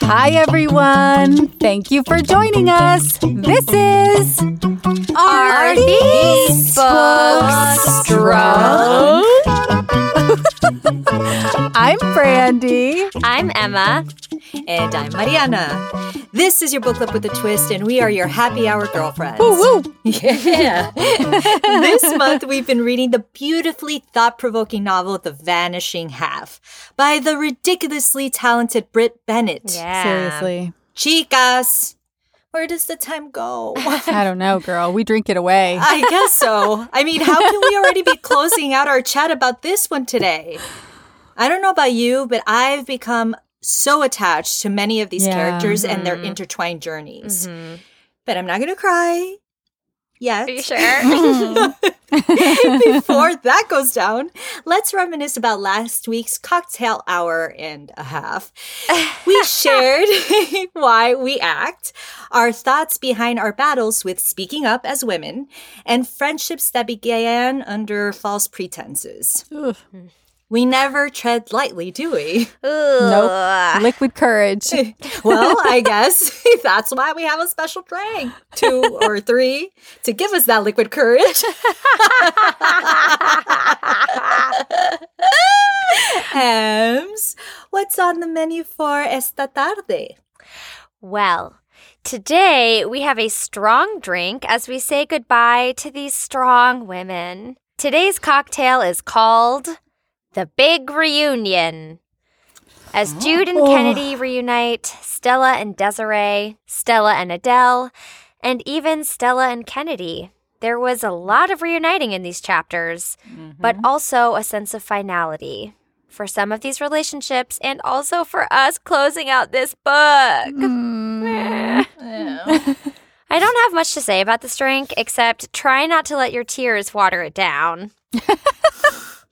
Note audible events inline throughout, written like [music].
Hi, everyone. Thank you for joining us. This is Are these books? [laughs] I'm Brandy. I'm Emma. And I'm Mariana. This is your book club with a twist, and we are your happy hour girlfriends. Woo woo. Yeah. [laughs] this month, we've been reading the beautifully thought provoking novel, The Vanishing Half, by the ridiculously talented Brit Bennett. Yeah. Seriously. Chicas, where does the time go? [laughs] I don't know, girl. We drink it away. I guess so. I mean, how can we already be closing out our chat about this one today? I don't know about you, but I've become so attached to many of these Yeah. characters and their Mhm. intertwined journeys. Mhm. But I'm not going to cry yet. Are you [laughs] sure? [laughs] Before [laughs] that goes down, let's reminisce about last week's cocktail hour and a half. We shared why we act, our thoughts behind our battles with speaking up as women, and friendships that began under false pretenses. Ugh. We never tread lightly, do we? Nope. Liquid courage. [laughs] Well, I guess [laughs] that's why we have a special drink, two or three, to give us that liquid courage. [laughs] Hams, what's on the menu for esta tarde? Well, today we have a strong drink as we say goodbye to these strong women. Today's cocktail is called the Big Reunion. As Jude and Oh. Kennedy reunite, Stella and Desiree, Stella and Adele, and even Stella and Kennedy. There was a lot of reuniting in these chapters, but also a sense of finality for some of these relationships and also for us closing out this book. Mm. [laughs] I don't have much to say about this drink except try not to let your tears water it down. [laughs]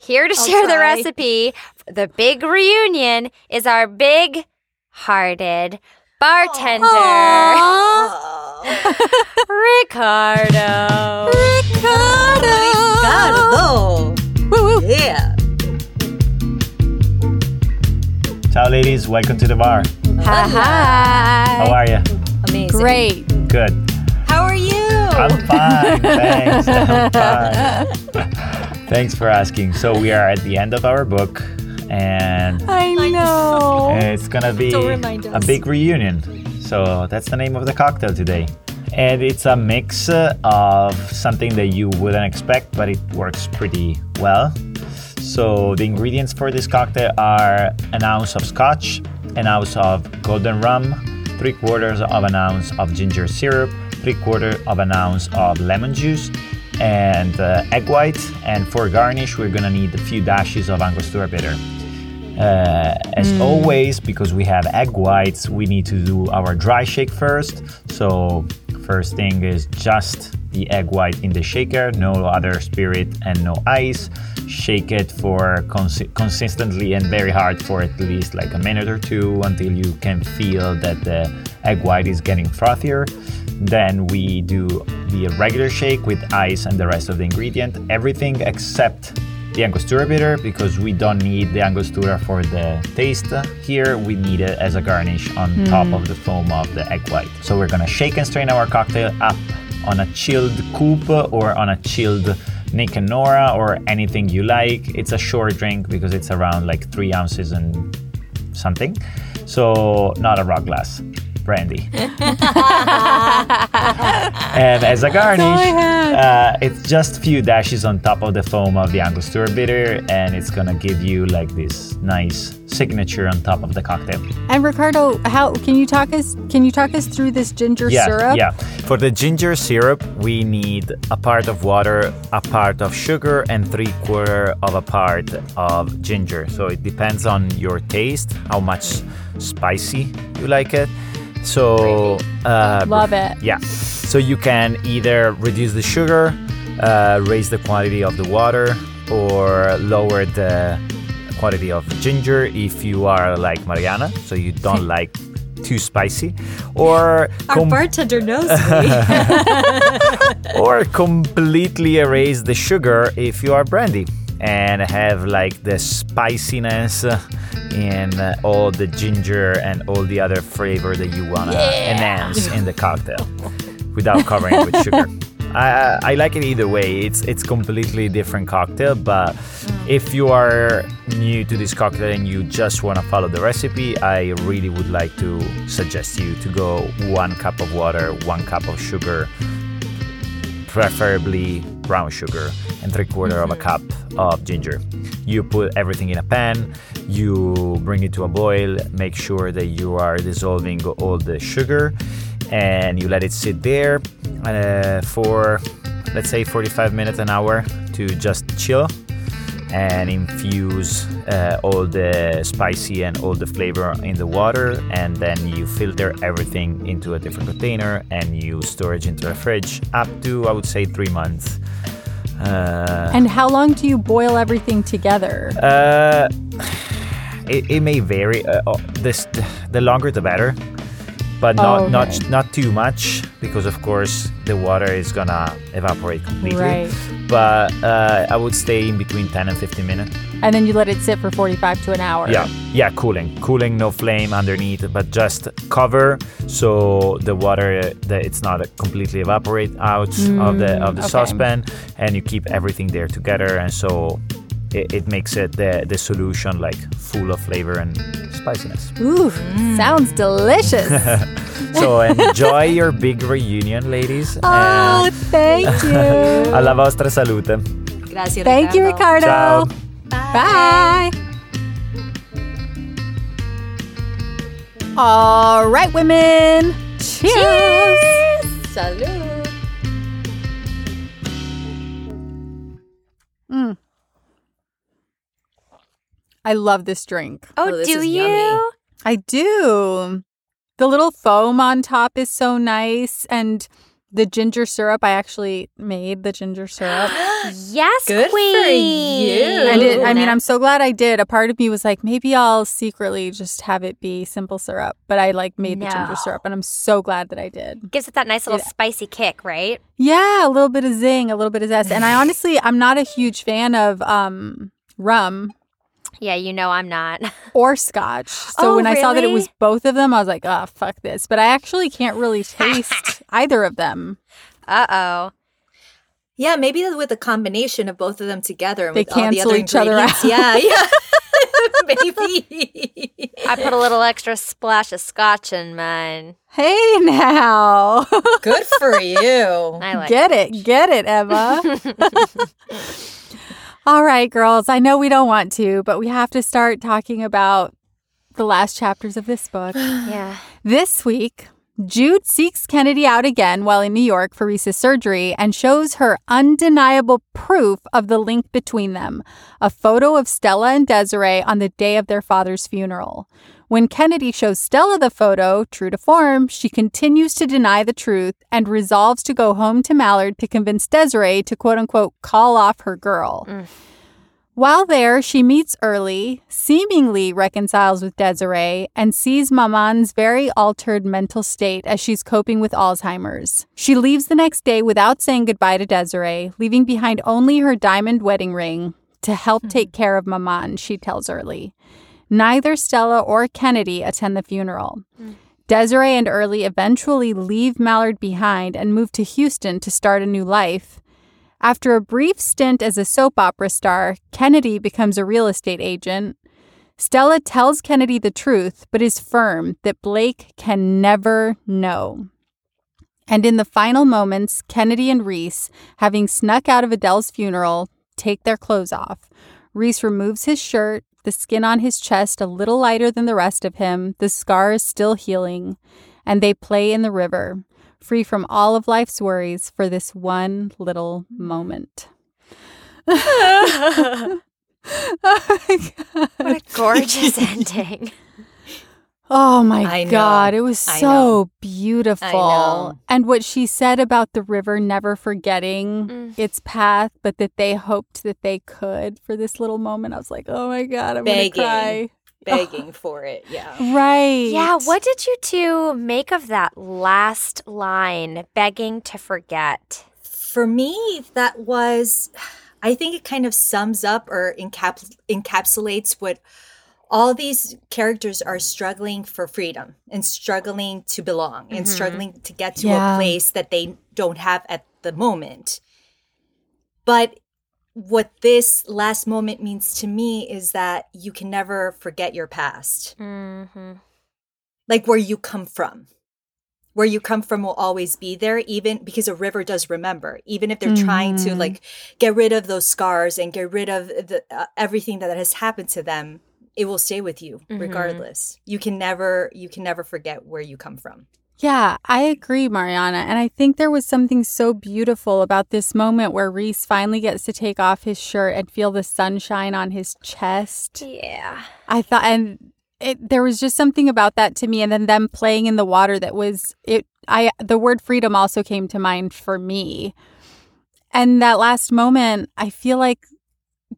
Here to I'll share the recipe the big reunion is our big hearted bartender, [laughs] Oh. Ricardo. Ricardo! Woo woo. Yeah. Ciao, ladies. Welcome to the bar. Hi. How are you? Amazing. Great. Good. How are you? I'm fine. [laughs] Thanks. I'm fine. [laughs] Thanks for asking. So we are at the end of our book, and I know. it's gonna be a big reunion. So that's the name of the cocktail today. And it's a mix uh, of something that you wouldn't expect, but it works pretty well. So the ingredients for this cocktail are an ounce of scotch, an ounce of golden rum, three quarters of an ounce of ginger syrup, three quarters of an ounce of lemon juice, and uh, egg white. And for garnish, we're gonna need a few dashes of Angostura bitter. Uh, as always, because we have egg whites, we need to do our dry shake first. So, first thing is just the egg white in the shaker, no other spirit and no ice. Shake it for consi- consistently and very hard for at least like a minute or two until you can feel that the egg white is getting frothier. Then we do the regular shake with ice and the rest of the ingredient, everything except the Angostura bitter because we don't need the Angostura for the taste here. We need it as a garnish on top hmm. of the foam of the egg white. So we're gonna shake and strain our cocktail up on a chilled coupe or on a chilled Nick and Nora or anything you like. It's a short drink because it's around like three ounces and something. So not a rock glass. Brandy. [laughs] [laughs] and as a garnish, all I had. uh, it's just a few dashes on top of the foam of the Angostura bitter, and it's gonna give you like this nice signature on top of the cocktail. And Ricardo, how can you talk us? Can you talk us through this ginger yeah, syrup? yeah. For the ginger syrup, we need a part of water, a part of sugar, and three quarter of a part of ginger. So it depends on your taste, how much spicy you like it. So uh, Love it. Yeah. So you can either reduce the sugar, uh, raise the quantity of the water, or lower the quantity of ginger if you are like Mariana, so you don't [laughs] like too spicy, or Our com- bartender knows [laughs] me. or completely erase the sugar if you are brandy. And have like the spiciness and uh, all the ginger and all the other flavor that you want to enhance in the cocktail [laughs] without covering it with sugar. I, I- I like it either way. It's it's completely different cocktail, but if you are new to this cocktail and you just want to follow the recipe, I really would like to suggest you to go one cup of water, one cup of sugar, preferably brown sugar, and three quarter of a cup of ginger. You put everything in a pan, you bring it to a boil, make sure that you are dissolving all the sugar, and you let it sit there uh, for let's say 45 minutes an hour to just chill and infuse uh, all the spicy and all the flavor in the water and then you filter everything into a different container and you storage into a fridge up to i would say three months uh, And how long do you boil everything together? uh, [sighs] it, it may vary uh, oh, this the longer the better but not Okay. not not too much because of course the water is gonna evaporate completely Right. but uh, i would stay in between 10 and 15 minutes And then you let it sit for 45 to an hour. Yeah, yeah, cooling, cooling, no flame underneath, but just cover so the water uh, that it's not completely evaporate out of the of the okay. saucepan, and you keep everything there together, and so it, it makes it the the solution like full of flavor and spiciness. Ooh, mm. sounds delicious. [laughs] So enjoy your big reunion, ladies. [laughs] oh, and thank [laughs] you. alla vostra salute. Gracias, Thank you, Ricardo. Ciao. Bye. All right, women. Cheers. Salud. Mm. I love this drink. Oh, Oh, this do is you? yummy. I do. The little foam on top is so nice. And the ginger syrup, I actually made the ginger syrup. [gasps] Yes, Good for you. I did. I mean, I'm so glad I did. A part of me was like, maybe I'll secretly just have it be simple syrup. But I like made the ginger syrup, and I'm so glad that I did. gives it that nice little Yeah. spicy kick, right? Yeah, a little bit of zing, a little bit of zest. And I [laughs] honestly, I'm not a huge fan of um rum Yeah, you know I'm not. [laughs] or scotch. So Oh, when I saw that it was both of them, I was like, oh, fuck this. But I actually can't really [laughs] taste either of them. Uh oh. Yeah, maybe with a combination of both of them together. And They with all the cancel other each other out. Yeah, [laughs] yeah. maybe. I put a little extra splash of scotch in mine. Hey now. Good for you. I like get it. Get it, Emma. All right, girls. I know we don't want to, but we have to start talking about the last chapters of this book. [sighs] Yeah. This week, Jude seeks Kennedy out again while in New York for Reese's surgery and shows her undeniable proof of the link between them a photo of Stella and Desiree on the day of their father's funeral. When Kennedy shows Stella the photo, true to form, she continues to deny the truth and resolves to go home to Mallard to convince Desiree to quote unquote call off her girl. Mm. While there, she meets Early, seemingly reconciles with Desiree, and sees Maman's very altered mental state as she's coping with Alzheimer's. She leaves the next day without saying goodbye to Desiree, leaving behind only her diamond wedding ring to help hmm. take care of Maman, she tells Early. Neither Stella or Kennedy attend the funeral. Mm. Desiree and Early eventually leave Mallard behind and move to Houston to start a new life. After a brief stint as a soap opera star, Kennedy becomes a real estate agent. Stella tells Kennedy the truth, but is firm that Blake can never know. And in the final moments, Kennedy and Reese, having snuck out of Adele's funeral, take their clothes off. Reese removes his shirt, the skin on his chest a little lighter than the rest of him, the scar is still healing, and they play in the river, free from all of life's worries for this one little moment. [laughs] [laughs] oh my God. What a gorgeous [laughs] ending. Oh my I know. God. It was I so know. beautiful. know. And what she said about the river never forgetting Mm. its path, but that they hoped that they could for this little moment. I was like, oh my God, I'm going to Begging. cry. [laughs] Begging for it. Yeah. Right. Yeah, what did you two make of that last line, begging to forget? For me, that was I think it kind of sums up or encaps- encapsulates what all these characters are struggling for freedom and struggling to belong and struggling to get to Yeah. a place that they don't have at the moment. But what this last moment means to me is that you can never forget your past, hmm like where you come from. Where you come from will always be there, even because a river does remember. Even if they're trying to Mhm. like get rid of those scars and get rid of the, uh, everything that has happened to them, it will stay with you Mhm. regardless. You can never, you can never forget where you come from. Yeah, I agree, Mariana. And I think there was something so beautiful about this moment where Reese finally gets to take off his shirt and feel the sunshine on his chest. Yeah. I thought, and it, there was just something about that to me. And then them playing in the water that was it. I the word freedom also came to mind for me. And that last moment, I feel like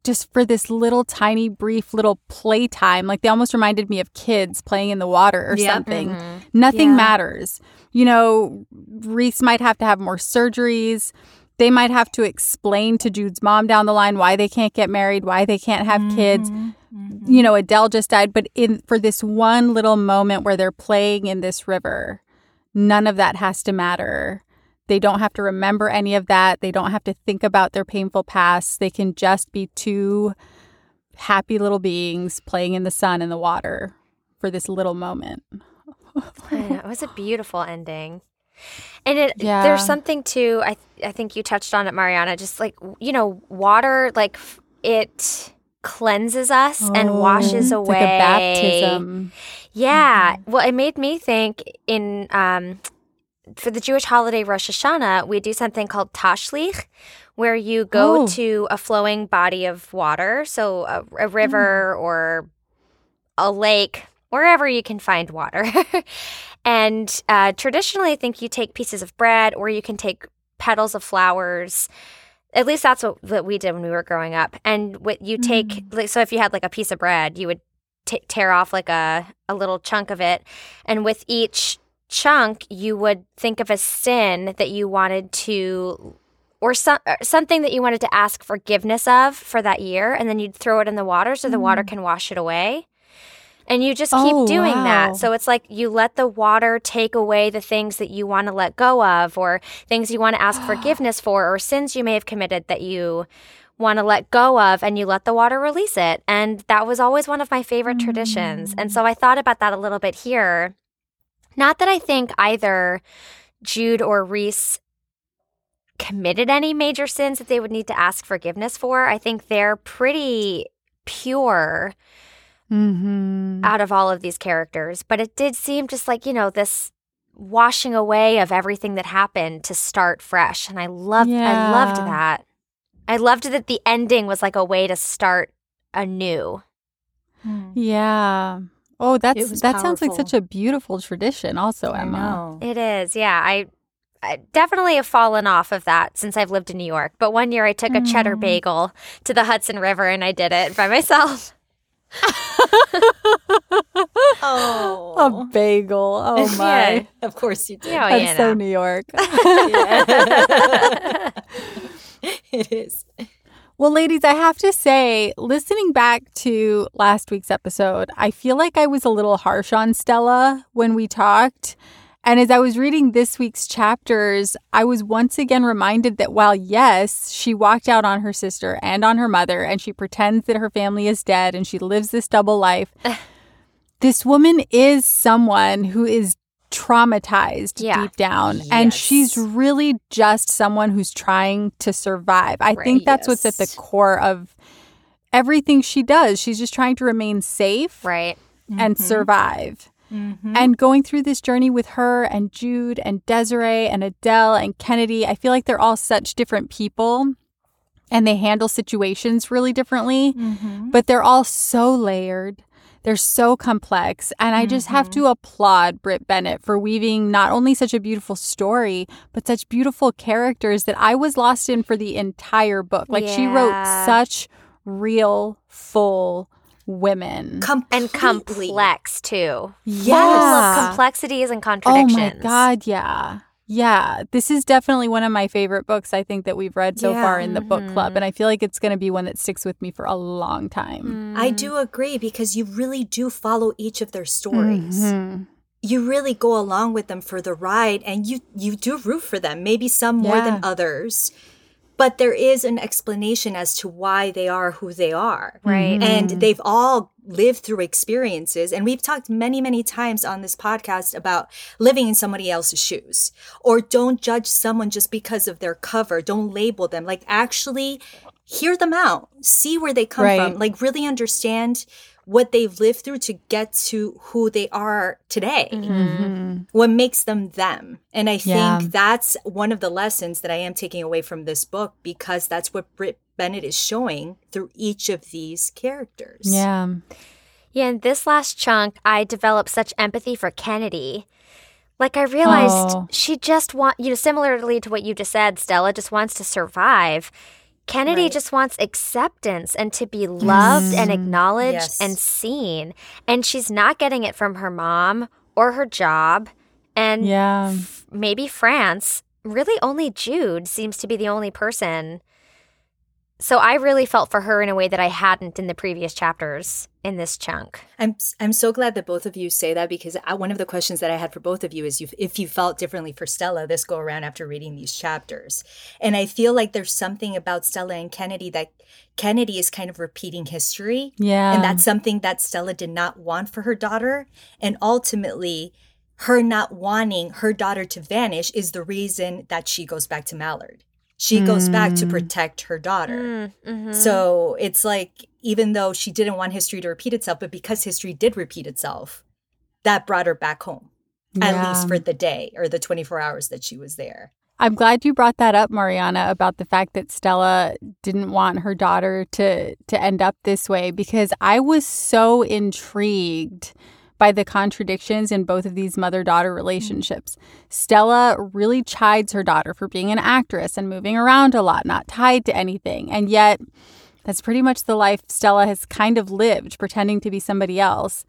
just for this little tiny brief little playtime, like they almost reminded me of kids playing in the water or Yeah. something. Mhm. Nothing Yeah. matters. You know, Reese might have to have more surgeries. They might have to explain to Jude's mom down the line why they can't get married, why they can't have kids. You know, Adele just died, but in for this one little moment where they're playing in this river, none of that has to matter. They don't have to remember any of that. They don't have to think about their painful past. They can just be two happy little beings playing in the sun and the water for this little moment. It was a beautiful ending. And it Yeah. there's something too I I think you touched on it Mariana just like you know water like it cleanses us and washes Oh, away like a baptism. Yeah. Well, it made me think in um for the Jewish holiday Rosh Hashanah, we do something called tashlich, where you go Oh. to a flowing body of water, so a, a river or a lake, wherever you can find water. [laughs] and uh, traditionally, I think you take pieces of bread or you can take petals of flowers. At least that's what, what we did when we were growing up. And what you take, like, so if you had like a piece of bread, you would t- tear off like a, a little chunk of it. And with each chunk, you would think of a sin that you wanted to, or some, or something that you wanted to ask forgiveness of for that year. And then you'd throw it in the water so the water mm. can wash it away. And you just keep Oh, doing wow. that. So it's like you let the water take away the things that you want to let go of, or things you want to ask [gasps] forgiveness for, or sins you may have committed that you want to let go of, and you let the water release it. And that was always one of my favorite traditions. And mm. so I thought about that a little bit here. Not that I think either Jude or Reese committed any major sins that they would need to ask forgiveness for. I think they're pretty pure Mm-hmm. out of all of these characters, but it did seem just like, you know, this washing away of everything that happened to start fresh. And I loved I loved that. I loved that the ending was like a way to start anew. Yeah. Oh, that's was that sounds like such a beautiful tradition also, Emma. It is. Yeah, I I definitely have fallen off of that since I've lived in New York. But one year I took a cheddar mm. bagel to the Hudson River and I did it by myself. [laughs] Oh, [laughs] A bagel. Oh [laughs] my. Yeah, of course you did. Oh, yeah, That's you so know. New York. it is. Well, ladies, I have to say, listening back to last week's episode, I feel like I was a little harsh on Stella when we talked. And as I was reading this week's chapters, I was once again reminded that while, yes, she walked out on her sister and on her mother, and she pretends that her family is dead and she lives this double life, [sighs] this woman is someone who is traumatized Yeah. deep down. And she's really just someone who's trying to survive. I Right. think that's what's at the core of everything she does. She's just trying to remain safe right. and mm-hmm. survive. Mm-hmm. And going through this journey with her and Jude and Desiree and Adele and Kennedy, I feel like they're all such different people and they handle situations really differently, mm-hmm. but they're all so layered. They're so complex. And I just have mm-hmm. to applaud Brit Bennett for weaving not only such a beautiful story, but such beautiful characters that I was lost in for the entire book. Like she wrote such real, full women. And complex too. Yeah. Full of complexities and contradictions. Oh my god, yeah. Yeah, this is definitely one of my favorite books I think that we've read so Yeah. far in the book club. And I feel like it's going to be one that sticks with me for a long time. I do agree because you really do follow each of their stories. Mhm. You really go along with them for the ride and you you do root for them, maybe some more than others. But there is an explanation as to why they are who they are. Right. Mm-hmm. And they've all lived through experiences. And we've talked many, many times on this podcast about living in somebody else's shoes. Or don't judge someone just because of their cover. Don't label them. Like actually hear them out. See where they come Right. from. Like really understand what they've lived through to get to who they are today Mhm. what makes them them. And I think that's one of the lessons that I am taking away from this book because that's what Brit Bennett is showing through each of these characters. Yeah. Yeah, in this last chunk, I developed such empathy for Kennedy. Like I realized Oh. she just want you know similarly to what you just said, Stella just wants to survive. Kennedy Right. just wants acceptance and to be loved and mm. acknowledged Yes. and seen. And she's not getting it from her mom or her job and Yeah. f- maybe France. Really only Jude seems to be the only person. So I really felt for her in a way that I hadn't in the previous chapters in this chunk. I'm I'm so glad that both of you say that because I, one of the questions that I had for both of you is you, if you felt differently for Stella this go around after reading these chapters. And I feel like there's something about Stella and Kennedy that Kennedy is kind of repeating history. Yeah. And that's something that Stella did not want for her daughter. And ultimately, her not wanting her daughter to vanish is the reason that she goes back to Mallard. She goes back to Mm. protect her daughter. Mm, mhm. So it's like, even though she didn't want history to repeat itself, but because history did repeat itself, that brought her back home, at least for the day or the 24 hours that she was there. I'm glad you brought that up, Mariana, about the fact that Stella didn't want her daughter to to end up this way because I was so intrigued by the contradictions in both of these mother-daughter relationships. Stella really chides her daughter for being an actress and moving around a lot, not tied to anything. And yet that's pretty much the life Stella has kind of lived, pretending to be somebody else.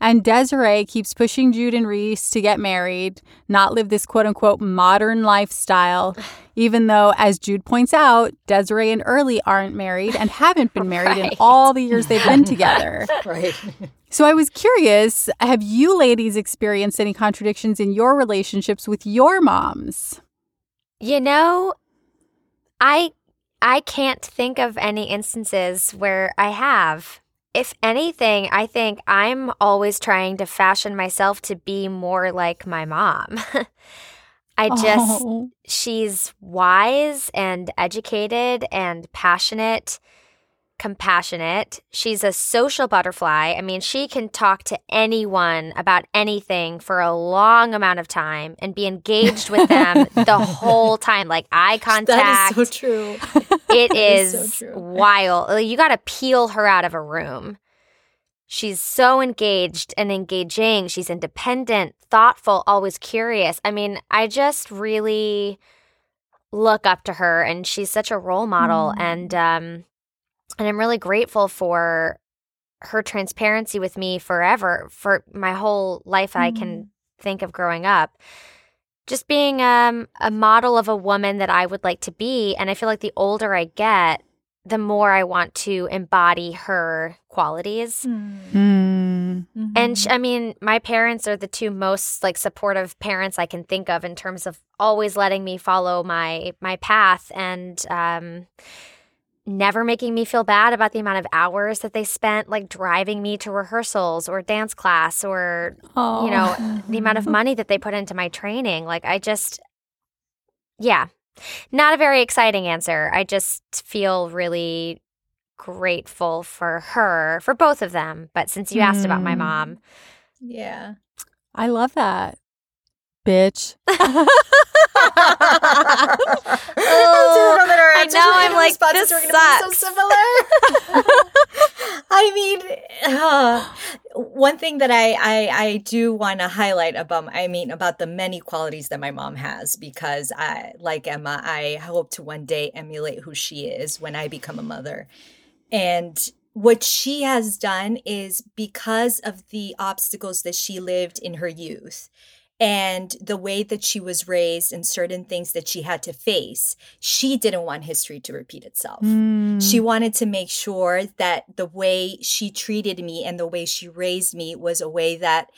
And Desiree keeps pushing Jude and Reese to get married, not live this quote unquote modern lifestyle, [sighs] even though, as Jude points out, Desiree and Early aren't married and haven't been married in [laughs] all the years they've been [laughs] together. Right. So I was curious have you ladies experienced any contradictions in your relationships with your moms? You know, I I can't think of any instances where I have. If anything, I think I'm always trying to fashion myself to be more like my mom. [laughs] I just Oh. she's wise and educated and passionate, compassionate. She's a social butterfly. I mean, she can talk to anyone about anything for a long amount of time and be engaged with them [laughs] the whole time, like eye contact. That is so true. [laughs] It is so true. wild. You got to peel her out of a room. She's so engaged and engaging. She's independent, thoughtful, always curious. I mean, I just really look up to her and she's such a role model Mm. and um and I'm really grateful for her transparency with me forever for my whole life I Mm. can think of growing up just being um, a model of a woman that I would like to be. And I feel like the older I get, the more I want to embody her qualities. Mm. And sh- I mean, my parents are the two most like supportive parents I can think of in terms of always letting me follow my my path and um never making me feel bad about the amount of hours that they spent like driving me to rehearsals or dance class or Oh. you know, the amount of [laughs] money that they put into my training. Like, I just, yeah, not a very exciting answer. I just feel really grateful for her, for both of them. But since you asked about my Mm. mom, Yeah. I love that. Bitch. [laughs] [laughs] Oh, I know, I'm like, this sucks. so similar. [laughs] I mean, uh, [sighs] one thing that I I, I do want to highlight about I mean about the many qualities that my mom has because I like Emma, I hope to one day emulate who she is when I become a mother. And what she has done is because of the obstacles that she lived in her youth and the way that she was raised and certain things that she had to face, she didn't want history to repeat itself. Mm. She wanted to make sure that the way she treated me and the way she raised me was a way that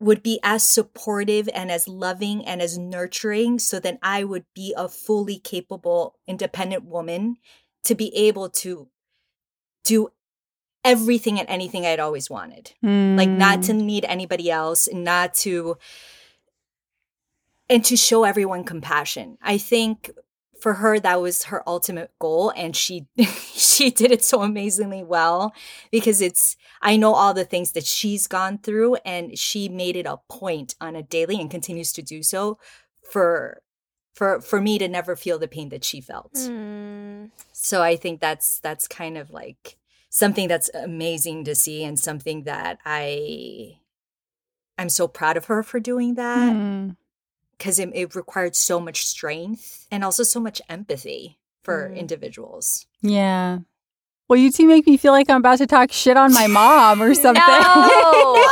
would be as supportive and as loving and as nurturing so that I would be a fully capable, independent woman to be able to do everything and anything I'd always wanted. Like not Mm. to need anybody else and not to and to show everyone compassion. I think for her that was her ultimate goal and she [laughs] she did it so amazingly well because it's I know all the things that she's gone through and she made it a point on a daily and continues to do so for for for me to never feel the pain that she felt. Mm. So I think that's that's kind of like something that's amazing to see and something that I I'm so proud of her for doing that Mm. because it, it required so much strength and also so much empathy for Mm. individuals. Yeah. Well, you two make me feel like I'm about to talk shit on my mom or [laughs] something. No. [laughs]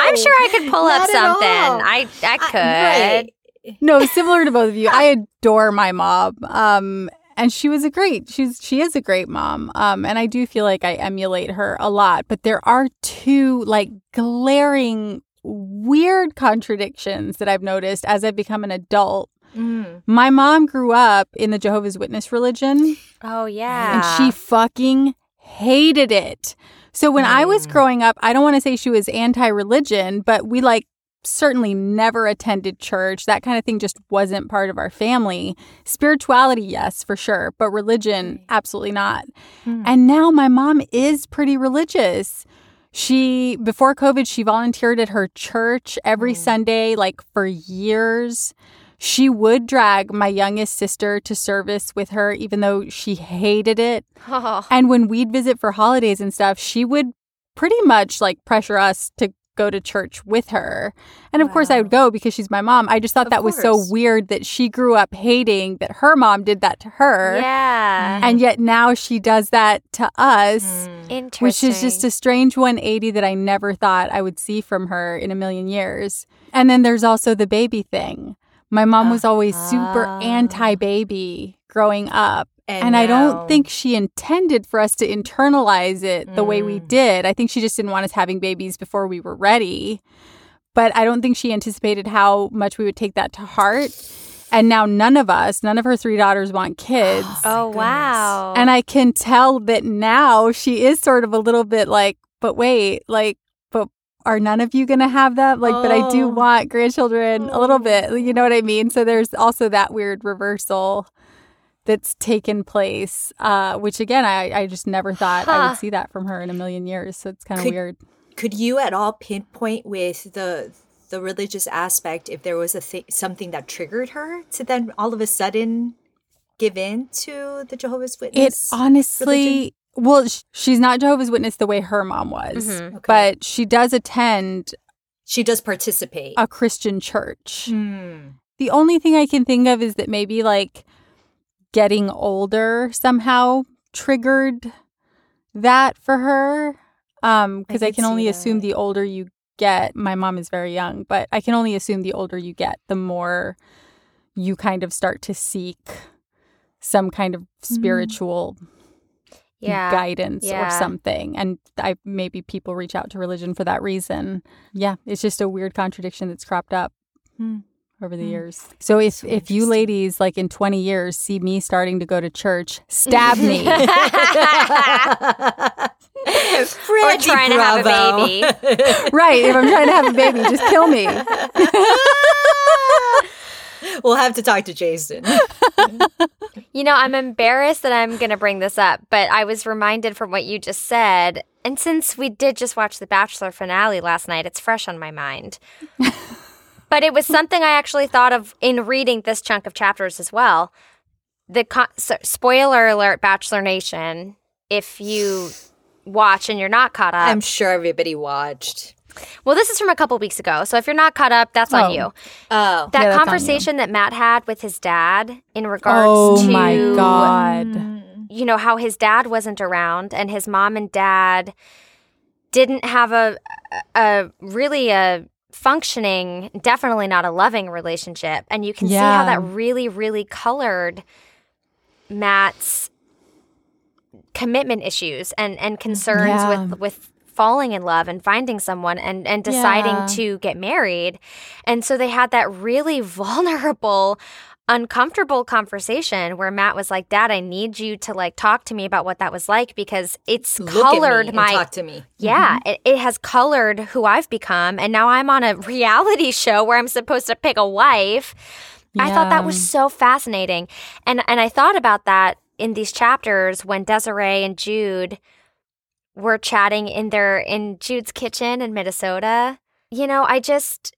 I'm sure I could pull up Not at something. I I could. right. no, similar to both of you. I [laughs] adore my mom. Um, and she was a great, she's she is a great mom. Um, and I do feel like I emulate her a lot. But there are two like glaring weird contradictions that I've noticed as I've become an adult. Mm. My mom grew up in the Jehovah's Witness religion. Oh yeah. and she fucking hated it. So when I was Mm. growing up, I don't want to say she was anti-religion, but we like certainly never attended church. That kind of thing just wasn't part of our family. Spirituality, yes, for sure, but religion, absolutely not. Hmm. And now my mom is pretty religious. She before COVID, she volunteered at her church every Mm. Sunday like for years. She would drag my youngest sister to service with her even though she hated it. [laughs] And when we'd visit for holidays and stuff, she would pretty much like pressure us to go to church with her. And of course, I would go because she's my mom. I just thought Of that was so weird that she grew up hating that her mom did that to her. Yeah. And yet now she does that to us, Mm. Interesting. which is just a strange 180 that I never thought I would see from her in a million years. And then there's also the baby thing. My mom was always super Ah. anti baby growing up. And, And I don't think she intended for us to internalize it the way we Mm. did. I think she just didn't want us having babies before we were ready. But I don't think she anticipated how much we would take that to heart. And now none of us, none of her three daughters want [gasps] kids. Oh goodness. wow. And I can tell that now she is sort of a little bit like, but wait, like, but are none of you going to have that? Like, but I do Oh. want grandchildren a little bit. You know what I mean? So there's also that weird reversal that's taken place, uh, which again, I, I just never thought I would see that from her in a million years. So it's kind of weird. Could you at all pinpoint with the the religious aspect if there was a th- something that triggered her to then all of a sudden give in to the Jehovah's Witness? It honestly, well, sh- she's not Jehovah's Witness the way her mom was, Mhm. Okay. but she does attend she does participate. a Christian church. Hmm. The only thing I can think of is that maybe like getting older somehow triggered that for her. Um, because I, could can only assume the older you get, my mom is very young, but I can only assume the older you get, the more you kind of start to seek some kind of spiritual yeah. guidance or something. And I maybe people reach out to religion for that reason. Yeah, it's just a weird contradiction that's cropped up Hmm. Over the Hmm. years. So if So if you ladies like in 20 years see me starting to go to church, stab me. [laughs] or Brandy trying to have a baby. [laughs] right, if I'm trying to have a baby, just kill me. [laughs] we'll have to talk to Jason. You know, I'm embarrassed that I'm going to bring this up, but I was reminded from what you just said. And since we did just watch the Bachelor finale last night, it's fresh on my mind. But it was something I actually thought of in reading this chunk of chapters as well. The co- so, spoiler alert, Bachelor Nation. If you watch and you're not caught up, I'm sure everybody watched. well, this is from a couple weeks ago. So if you're not caught up, that's Oh. on you. Oh, That Yeah, that's you. conversation that Matt had with his dad in regards Oh to my god. You know how his dad wasn't around and his mom and dad didn't have a a really a functioning, definitely not a loving relationship. And you can see how that really, really colored Matt's commitment issues and, and concerns Yeah. with with falling in love and finding someone and, and deciding Yeah. to get married. And so they had that really [laughs] vulnerable, uncomfortable conversation where Matt was like, Dad, I need you to like talk to me about what that was like because it's Look colored my talk to me. yeah, mm-hmm. it, it has colored who I've become. And now I'm on a [laughs] reality show where I'm supposed to pick a wife. I thought that was so fascinating. And and I thought about that in these chapters when Desiree and Jude were chatting in their in Jude's kitchen in Minnesota. You know, I just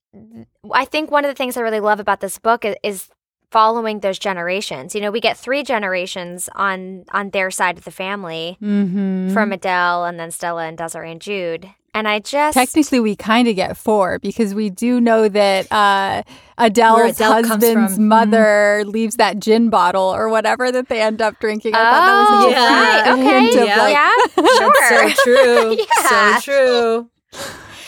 I think one of the things I really love about this book is, is following those generations. You know, we get three generations on on their side of the family Mm-hmm. from Adele and then Stella and Desiree and Jude. And I just Technically, we kind of get four because we do know that uh, Adele's Adele comes husband's from. mother leaves that gin bottle or whatever that they end up drinking. I Oh, thought that was a yeah. right. Okay. hint of, Yeah. like- yeah, sure. That's so true. [laughs] Yeah. So true.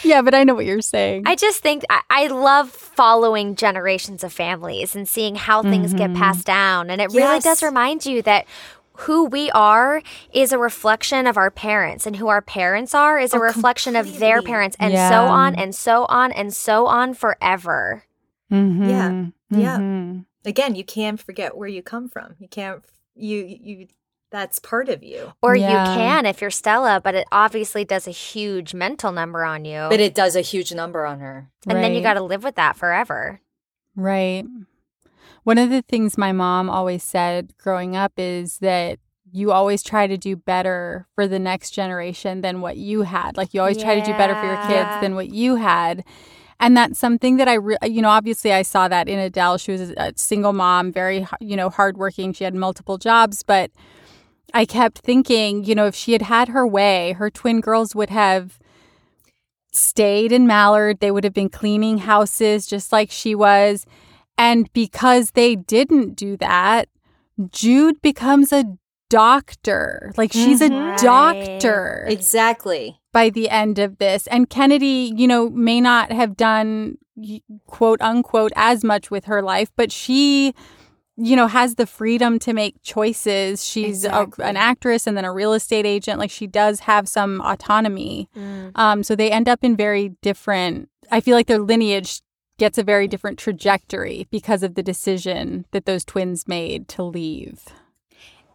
Yeah, but I know what you're saying. I just think I, I love following generations of families and seeing how things get passed down. And it really does remind you that who we are is a reflection of our parents, and who our parents are is a Oh, reflection of their parents, and Yeah. so on and so on and so on forever. Mhm. Yeah. Yeah. Mhm. Again, you can't forget where you come from. You can't. You you. That's part of you. Or Yeah. you can if you're Stella, but it obviously does a huge mental number on you. But it does a huge number on her. and then you got to live with that forever. Right. One of the things my mom always said growing up is that you always try to do better for the next generation than what you had. Like you always try to do better for your kids than what you had. And that's something that I, re- you know, obviously I saw that in Adele. She was a single mom, very, you know, hardworking. She had multiple jobs, but I kept thinking, you know, if she had had her way, her twin girls would have stayed in Mallard. They would have been cleaning houses just like she was. And because they didn't do that, Jude becomes a doctor. Like she's Mhm. a doctor Exactly. by the end of this. And Kennedy, you know, may not have done quote unquote as much with her life, but she, you know, has the freedom to make choices. She's Exactly. a, an actress and then a real estate agent. Like she does have some autonomy. Um, so they end up in very different, I feel like their lineage gets a very different trajectory because of the decision that those twins made to leave.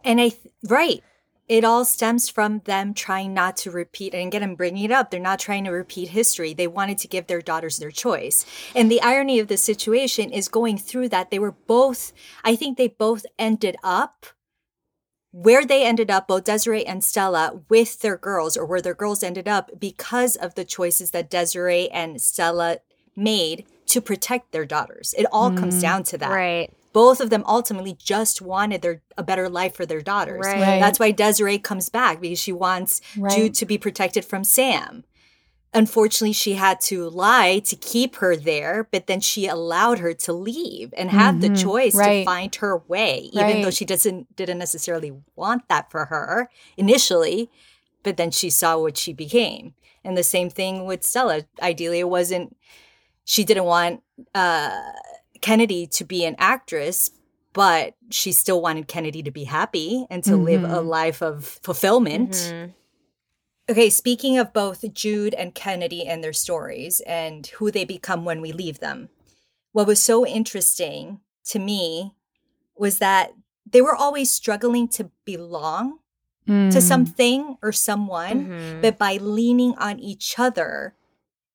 And I, th- right. It all stems from them trying not to repeat. And again, I'm bringing it up. They're not trying to repeat history. They wanted to give their daughters their choice. And the irony of the situation is going through that, they were both, I think they both ended up where they ended up, both Desiree and Stella, with their girls, or where their girls ended up because of the choices that Desiree and Stella made to protect their daughters. It all comes mm. down to that Right. Both of them ultimately just wanted their a better life for their daughters. Right. Right. That's why Desiree comes back because she wants Right. Jude to be protected from Sam. Unfortunately, she had to lie to keep her there, but then she allowed her to leave and have the Mhm. choice to find her way, even though she doesn't didn't necessarily want that for her initially. But then she saw what she became, and the same thing with Stella. Ideally, it wasn't she didn't want uh, Kennedy to be an actress, but she still wanted Kennedy to be happy and to live a Mhm. life of fulfillment. Mhm. Okay, speaking of both Jude and Kennedy and their stories and who they become when we leave them, what was so interesting to me was that they were always struggling to belong to Mm. something or someone, Mhm. but by leaning on each other,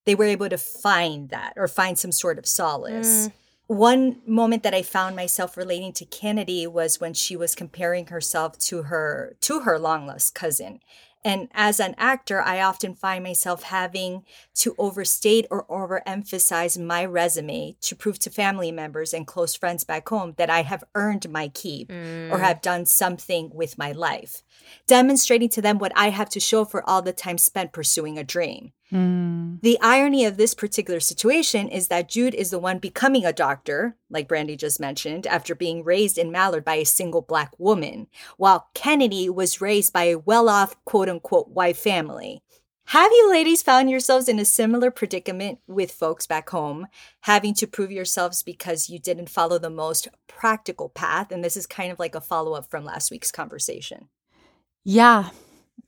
they were able to find that or find some sort of solace. Mm. One moment that I found myself relating to Kennedy was when she was comparing herself to her to her long lost cousin. And as an actor, I often find myself having to overstate or overemphasize my resume to prove to family members and close friends back home that I have earned my keep or mm. have done something with my life, demonstrating to them what I have to show for all the time spent pursuing a dream. Mm. The irony of this particular situation is that Jude is the one becoming a doctor, like Brandy just mentioned, after being raised in Mallard by a single black woman, while Kennedy was raised by a well off, quote unquote, white family. Have you ladies found yourselves in a similar predicament with folks back home, having to prove yourselves because you didn't follow the most practical path? And this is kind of like a follow up from last week's conversation. Yeah,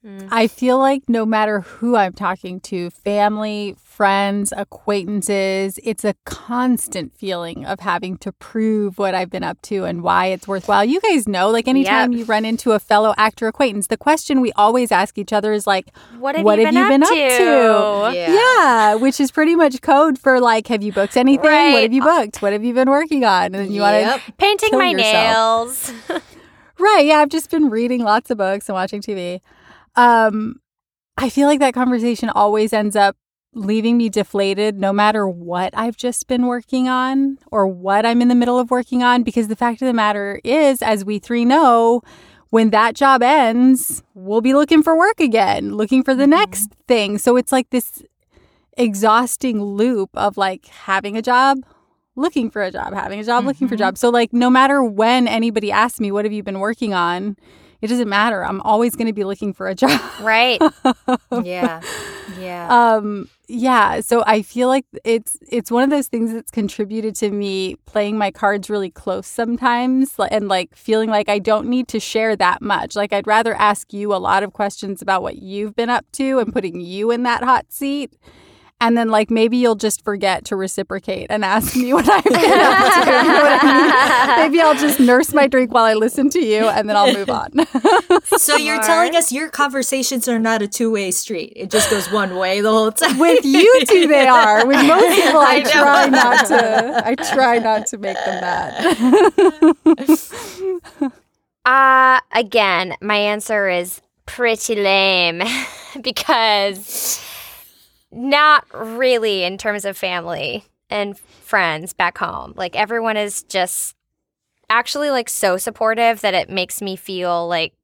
Mm. I feel like no matter who I'm talking to, family, friends, acquaintances, it's a constant feeling of having to prove what I've been up to and why it's worthwhile. You guys know, like anytime Yep. you run into a fellow actor acquaintance, the question we always ask each other is like, What have What you have been, you up, been up to? to? yeah, which is pretty much code for like, have you booked anything? Right. What have you booked? What have you been working on? And you Yep. want to Painting my yourself. nails. [laughs] Right. Yeah. I've just been reading lots of books and watching TV. Um, I feel like that conversation always ends up leaving me deflated no matter what I've just been working on or what I'm in the middle of working on. Because the fact of the matter is, as we three know, when that job ends, we'll be looking for work again, looking for the next thing. So it's like this exhausting loop of like having a job, looking for a job, having a job, looking for a job. So like no matter when anybody asks me what have you been working on, it doesn't matter. I'm always going to be looking for a job. right. [laughs] Yeah. Yeah. um yeah, so I feel like it's it's one of those things that's contributed to me playing my cards really close sometimes and like feeling like I don't need to share that much. Like I'd rather ask you a lot of questions about what you've been up to and putting you in that hot seat. And then, like, maybe you'll just forget to reciprocate and ask me what I've been up to. You know what I mean? [laughs] Maybe I'll just nurse my drink while I listen to you and then I'll move on. [laughs] so you're telling us your conversations are not a two way street. It just goes one way the whole time. With you two, they are. With [laughs] most people, I, I try not to. I try not to make them mad. Uh, again, my answer is pretty lame because not really in terms of family and friends back home. Like everyone is just actually like so supportive that it makes me feel like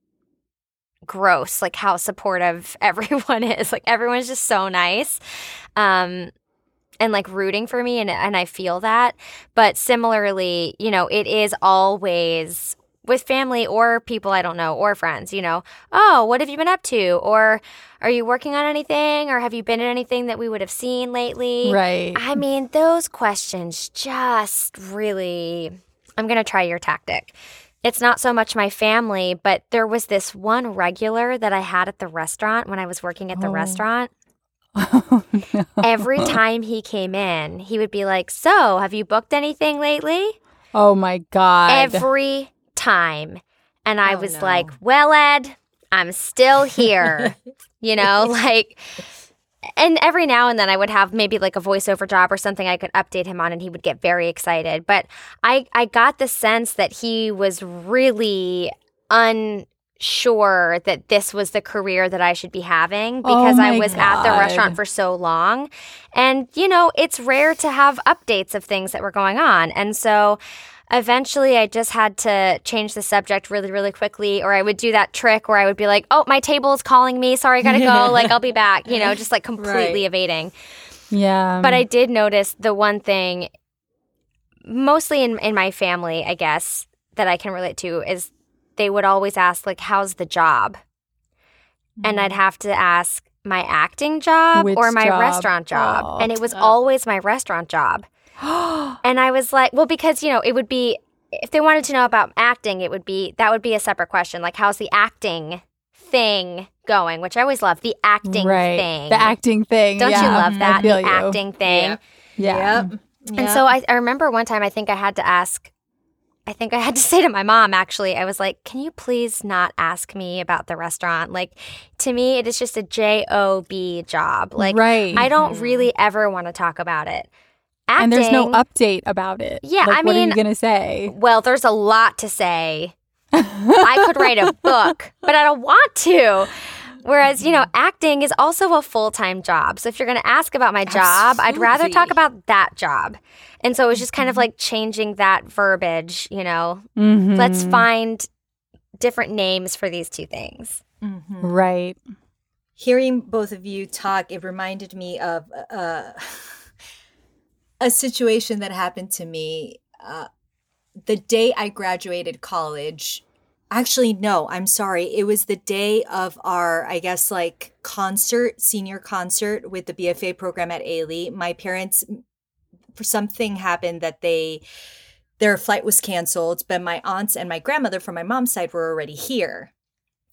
gross like how supportive [laughs] everyone is. Like everyone's just so nice. Um and like rooting for me and and I feel that. But similarly, you know, it is always with family or people I don't know or friends, you know, oh, what have you been up to? Or are you working on anything? Or have you been in anything that we would have seen lately? Right. I mean, those questions just really. I'm going to try your tactic. It's not so much my family, but there was this one regular that I had at the restaurant when I was working at the Oh. restaurant. [laughs] Oh, no. Every time he came in, he would be like, So, have you booked anything lately? Oh my God. every time. And I Oh, was no. like, well, Ed, I'm still here. [laughs] you know, [laughs] like, and every now and then I would have maybe like a voiceover job or something I could update him on and he would get very excited. But I, I got the sense that he was really unsure that this was the career that I should be having oh because I my was at the restaurant for so long. And, you know, it's rare to have updates of things that were going on. And so eventually I just had to change the subject really, really quickly, or I would do that trick where I would be like, oh, my table is calling me. Sorry, I gotta go. [laughs] Like, I'll be back, you know, just like completely Right. evading. yeah. But I did notice the one thing, mostly in, in my family, I guess, that I can relate to is they would always ask, like, how's the job? And I'd mm. have to ask my acting job Which or my job? restaurant job. Oh. And it was oh. always my restaurant job. [gasps] And I was like, well, because, you know, it would be, if they wanted to know about acting, it would be, that would be a separate question. Like, how's the acting thing going? Which I always love, the acting right. thing. The acting thing. Don't yeah. you love that? The you. acting thing. Yep. Yeah. Yep. And so I, I remember one time I think I had to ask I think I had to [laughs] say to my mom actually, I was like, Can you please not ask me about the restaurant? Like to me it is just a J O B job. Like right. I don't mm-hmm. really ever want to talk about it. Acting, and there's no update about it. Yeah, Like, I what are you gonna say? Well, there's a lot to say. I could write a [laughs] book, but I don't want to. Whereas, you know, acting is also a full time job. So if you're going to ask about my job, I'd rather talk about that job. And so it was just kind of like changing that verbiage, you know, Mhm. let's find different names for these two things. Right. hearing both of you talk, it reminded me of uh, a situation that happened to me uh, the day I graduated college. Actually, no, I'm sorry. It was the day of our, I guess, like concert, senior concert with the BFA program at Ailey. My parents, for something happened that they, their flight was canceled, but my aunts and my grandmother from my mom's side were already here.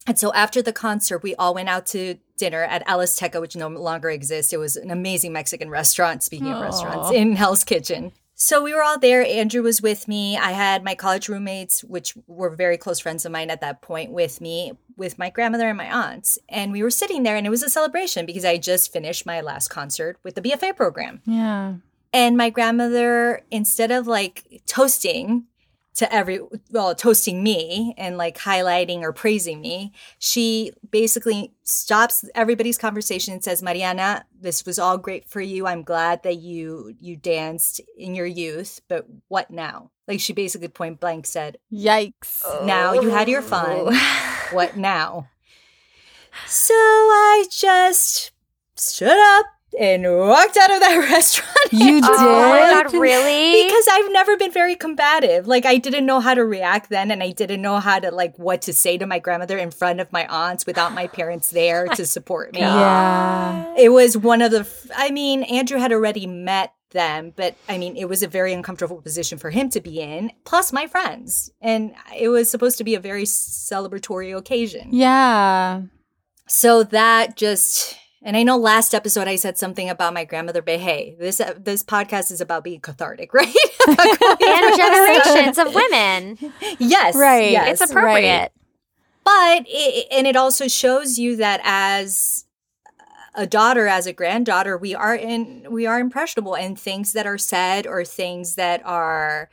And so after the concert, we all went out to dinner at Alisteca, which no longer exists. It was an amazing Mexican restaurant, speaking of restaurants, in Hell's Kitchen. So we were all there. Andrew was with me. I had my college roommates, which were very close friends of mine at that point, with me, with my grandmother and my aunts. And we were sitting there, and it was a celebration because I just finished my last concert with the BFA program. Yeah. And my grandmother, instead of like toasting to every, well, toasting me and like highlighting or praising me, she basically stops everybody's conversation and says, Mariana, this was all great for you. I'm glad that you you danced in your youth, but what now? Like she basically point blank said, Yikes. now you had your oh. fun. what now? [laughs] So I just stood up and walked out of that [laughs] restaurant. You did? Oh my did? god, really? because I've never been very combative. Like I didn't know how to react then and I didn't know how to like what to say to my grandmother in front of my aunts without my parents there [laughs] oh to support me. Yeah. It was one of the f- I mean, Andrew had already met them, but I mean, it was a very uncomfortable position for him to be in, plus my friends. And it was supposed to be a very celebratory occasion. Yeah. So that just and I know last episode I said something about my grandmother, but hey, this uh, this podcast is about being cathartic, [laughs] right? [laughs] and generations of women. [laughs] yes, Right. yes. It's appropriate. but it, and it also shows you that as a daughter as a granddaughter we are in we are impressionable and things that are said or things that are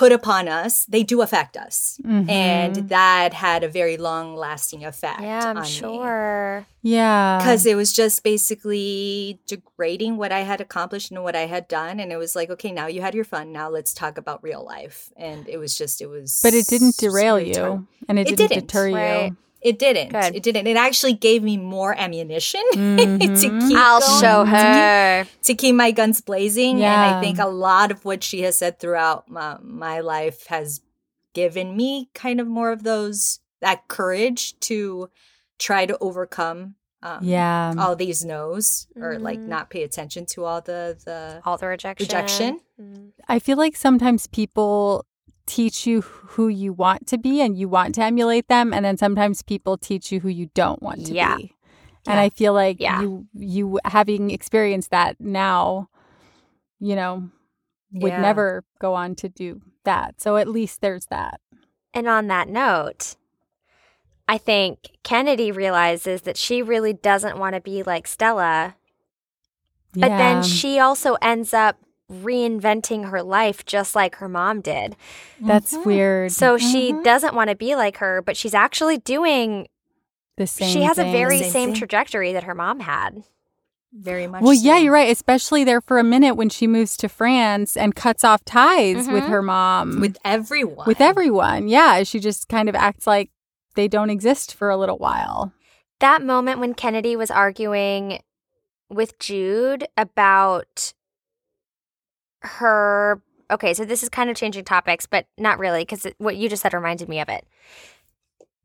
put upon us they do affect us Mhm. and that had a very long lasting effect Yeah, I'm on me. sure. Yeah. because it was just basically degrading what I had accomplished and what I had done. And it was like, okay, now you had your fun. Now let's talk about real life. And it was just, it was. But it didn't derail very tar- you. And it, It didn't, didn't, deter right. you. It didn't. Good. It didn't. It actually gave me more ammunition [laughs] to Mhm. keep. I'll going, show to her. keep- to keep my guns blazing. And Yeah. I think a lot of what she has said throughout my, my life has given me kind of more of those that courage to try to overcome. Um, Yeah. all these no's or like Mhm. not pay attention to all the the All the rejection. Rejection? Mm. I feel like sometimes people teach you who you want to be and you want to emulate them and then sometimes people teach you who you don't want to Yeah. be. And Yeah. I feel like Yeah. you you having experienced that now, you know, would Yeah. never go on to do that. So at least there's that. And on that note, I think Kennedy realizes that she really doesn't want to be like Stella, but then she also ends up reinventing her life just like her mom did. that's Mhm. weird. So she Mhm. doesn't want to be like her, but she's actually doing the same she has a very Same same trajectory that her mom had. very much Well, yeah, you're right. Especially there for a minute when she moves to France and cuts off ties with Mhm. her mom, with everyone with everyone. Yeah, she just kind of acts like they don't exist for a little while. That moment when Kennedy was arguing with Jude about her. Okay, so this is kind of changing topics, but not really, because what you just said reminded me of it.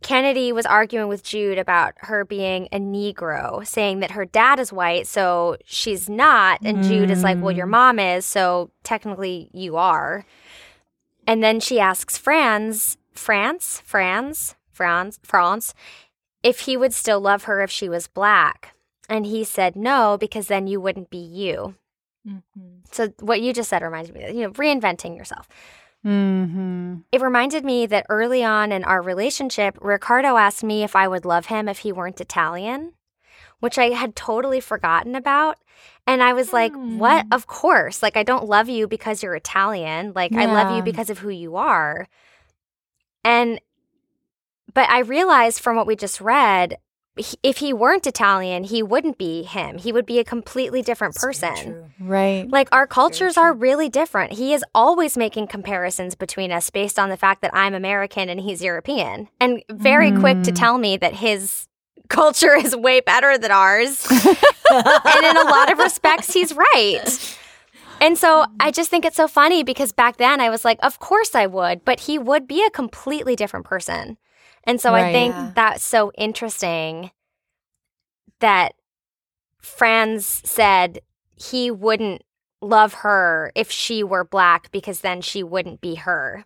Kennedy was arguing with Jude about her being a Negro, saying that her dad is white, so she's not. And Jude is like, well, your Mm. mom is, so technically you are. And then she asks Franz, France, Franz, Franz, Franz, if he would still love her if she was black. And he said no, because then you wouldn't be you. Mhm. So what you just said reminds me, of, you know, reinventing yourself. Mm-hmm. It reminded me that early on in our relationship, Ricardo asked me if I would love him if he weren't Italian, which I had totally forgotten about. And I was like, what? Hmm. Of course. Like, I don't love you because you're Italian. Like, I love you because of who you are. And, but I realized from what we just read, if he weren't Italian, he wouldn't be him. He would be a completely different person. Right. Like our cultures are really different. He is always making comparisons between us based on the fact that I'm American and he's European. And very quick to Mm. tell me that his [laughs] culture is way better than ours. and in a lot of respects he's right. And so I just think it's so funny because back then I was like, of course I would, but he would be a completely different person. And so I think Yeah. that's so interesting that Franz said he wouldn't love her if she were black because then she wouldn't be her.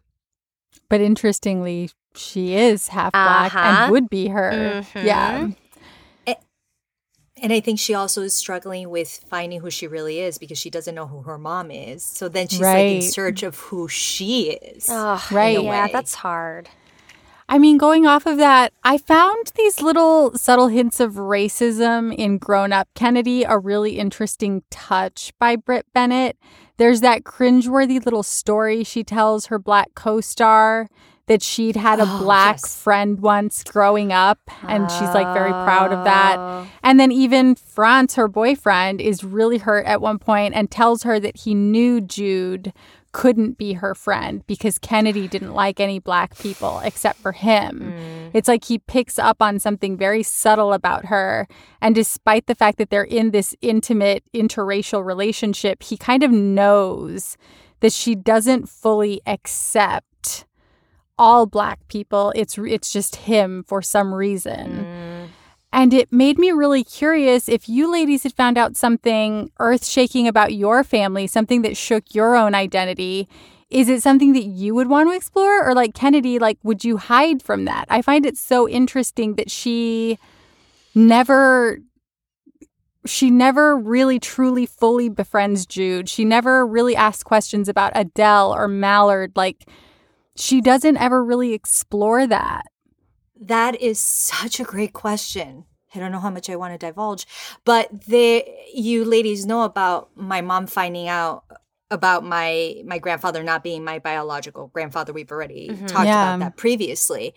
But interestingly, she is half black Uh-huh. and would be her. Mhm. Yeah. And I think she also is struggling with finding who she really is because she doesn't know who her mom is. So then she's like in search of who she is. Oh, Right. Yeah, that's hard. I mean, going off of that, I found these little subtle hints of racism in Grown Up Kennedy a really interesting touch by Brit Bennett. There's that cringeworthy little story she tells her black co star that she'd had a Oh, black yes. friend once growing up, and she's like very proud of that. Oh. And then even Franz, her boyfriend, is really hurt at one point and tells her that he knew Jude couldn't be her friend because Kennedy didn't like any black people except for him. It's like he picks up on something very subtle about her. And despite the fact that they're in this intimate interracial relationship, he kind of knows that she doesn't fully accept all black people. It's it's just him for some reason. Mm. And it made me really curious if you ladies had found out something earth shaking about your family, something that shook your own identity. Is it something that you would want to explore? Or like Kennedy, like, would you hide from that? I find it so interesting that she never. She never really truly fully befriends Jude. She never really asks questions about Adele or Mallard. Like, she doesn't ever really explore that. That is such a great question. I don't know how much I want to divulge, but the you ladies know about my mom finding out about my my grandfather not being my biological grandfather. We've already talked Yeah. about that previously.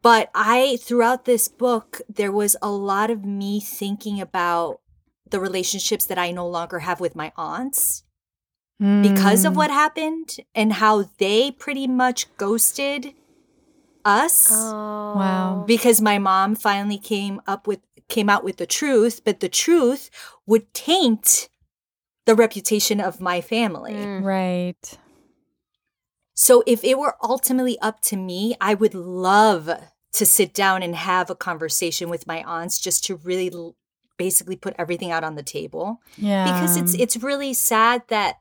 But I throughout this book there was a lot of me thinking about the relationships that I no longer have with my aunts because Mm. of what happened and how they pretty much ghosted us Oh. Wow. because my mom finally came up with came out with the truth but the truth would taint the reputation of my family Mm. Right. so if it were ultimately up to me i would love to sit down and have a conversation with my aunts just to really l- basically put everything out on the table Yeah. because it's it's really sad that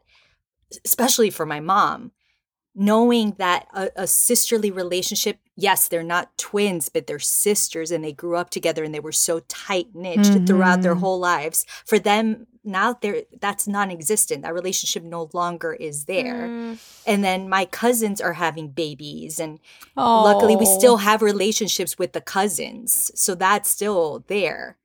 especially for my mom knowing that a, a sisterly relationship yes they're not twins but they're sisters and they grew up together and they were so tight knit throughout their Mhm. whole lives for them now they're that's non-existent that relationship no longer is there Mm. and then my cousins are having babies and luckily we Oh. still have relationships with the cousins so that's still there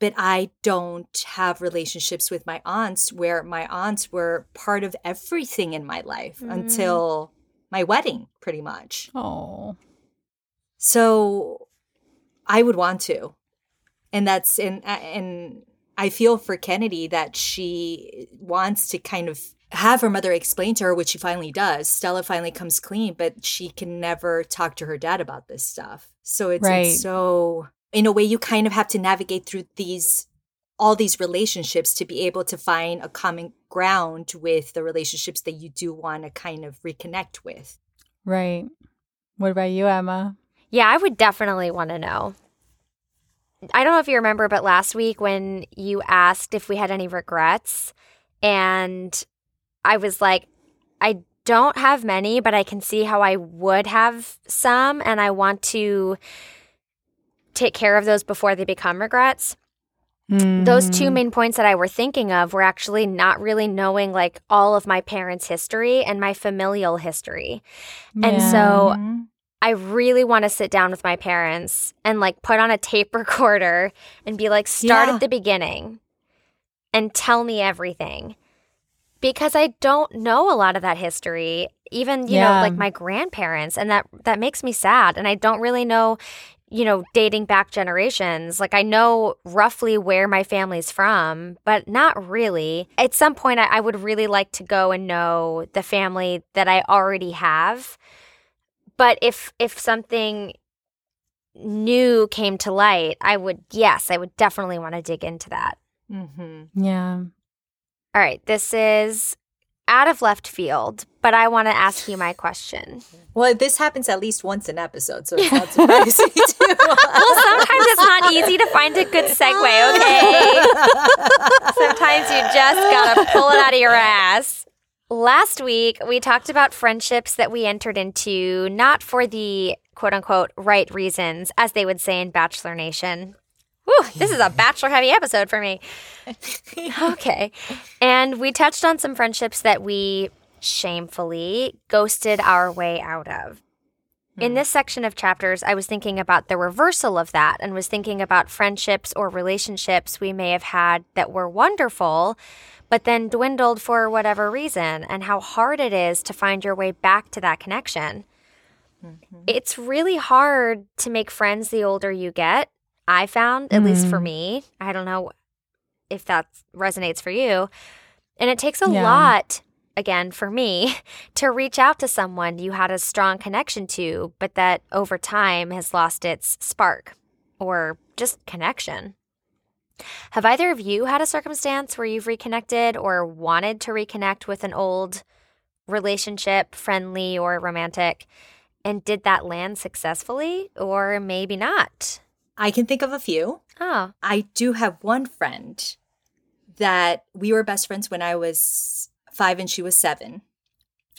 but i don't have relationships with my aunts where my aunts were part of everything in my life Mm. until my wedding pretty much Oh. so i would want to and that's and and i feel for kennedy that she wants to kind of have her mother explain to her which she finally does stella finally comes clean but she can never talk to her dad about this stuff so it's, Right. it's so in a way you kind of have to navigate through these all these relationships to be able to find a common ground with the relationships that you do want to kind of reconnect with Right. What about you, Emma? Yeah, I would definitely want to know. I don't know if you remember, but last week when you asked if we had any regrets, and I was like, I don't have many, but I can see how I would have some, and I want to take care of those before they become regrets. Those two Mm. main points that I were thinking of were actually not really knowing like all of my parents' history and my familial history. And Yeah. so Mhm. I really want to sit down with my parents and like put on a tape [laughs] recorder and be like, start Yeah. at the beginning and tell me everything. Because I don't know a lot of that history, even, you know, like my grandparents. And that that makes me sad. And I don't really know, you know, dating back generations. Like I know roughly where my family's from, but not really. At some point I, I would really like to go and know the family that I already have but if if something new came to light i would yes i would definitely want to dig into that Mm-hmm. Yeah. All right, this is out of left field, but I want to ask you my question. Well, this happens at least once an episode, so it's not surprising too. [laughs] Well, sometimes it's not easy to find a good segue, okay? [laughs] sometimes you just gotta pull it out of your ass. Last week, we talked about friendships that we entered into not for the quote unquote right reasons, as they would say in Bachelor Nation. Whew, this is a bachelor heavy episode for me. [laughs] Okay. And we touched on some friendships that we shamefully ghosted our way out of. In hmm. this section of chapters, I was thinking about the reversal of that and was thinking about friendships or relationships we may have had that were wonderful, but then dwindled for whatever reason, and how hard it is to find your way back to that connection. Mm-hmm. It's really hard to make friends the older you get. I found, at least for mm-hmm. me, I don't know if that resonates for you. And it takes a Yeah. lot, again, for me, [laughs] to reach out to someone you had a strong connection to, but that over time has lost its spark or just connection. Have either of you had a circumstance where you've reconnected or wanted to reconnect with an old relationship, friendly or romantic? And did that land successfully or maybe not? I can think of a few. Oh, I do have one friend that we were best friends when I was five and she was seven.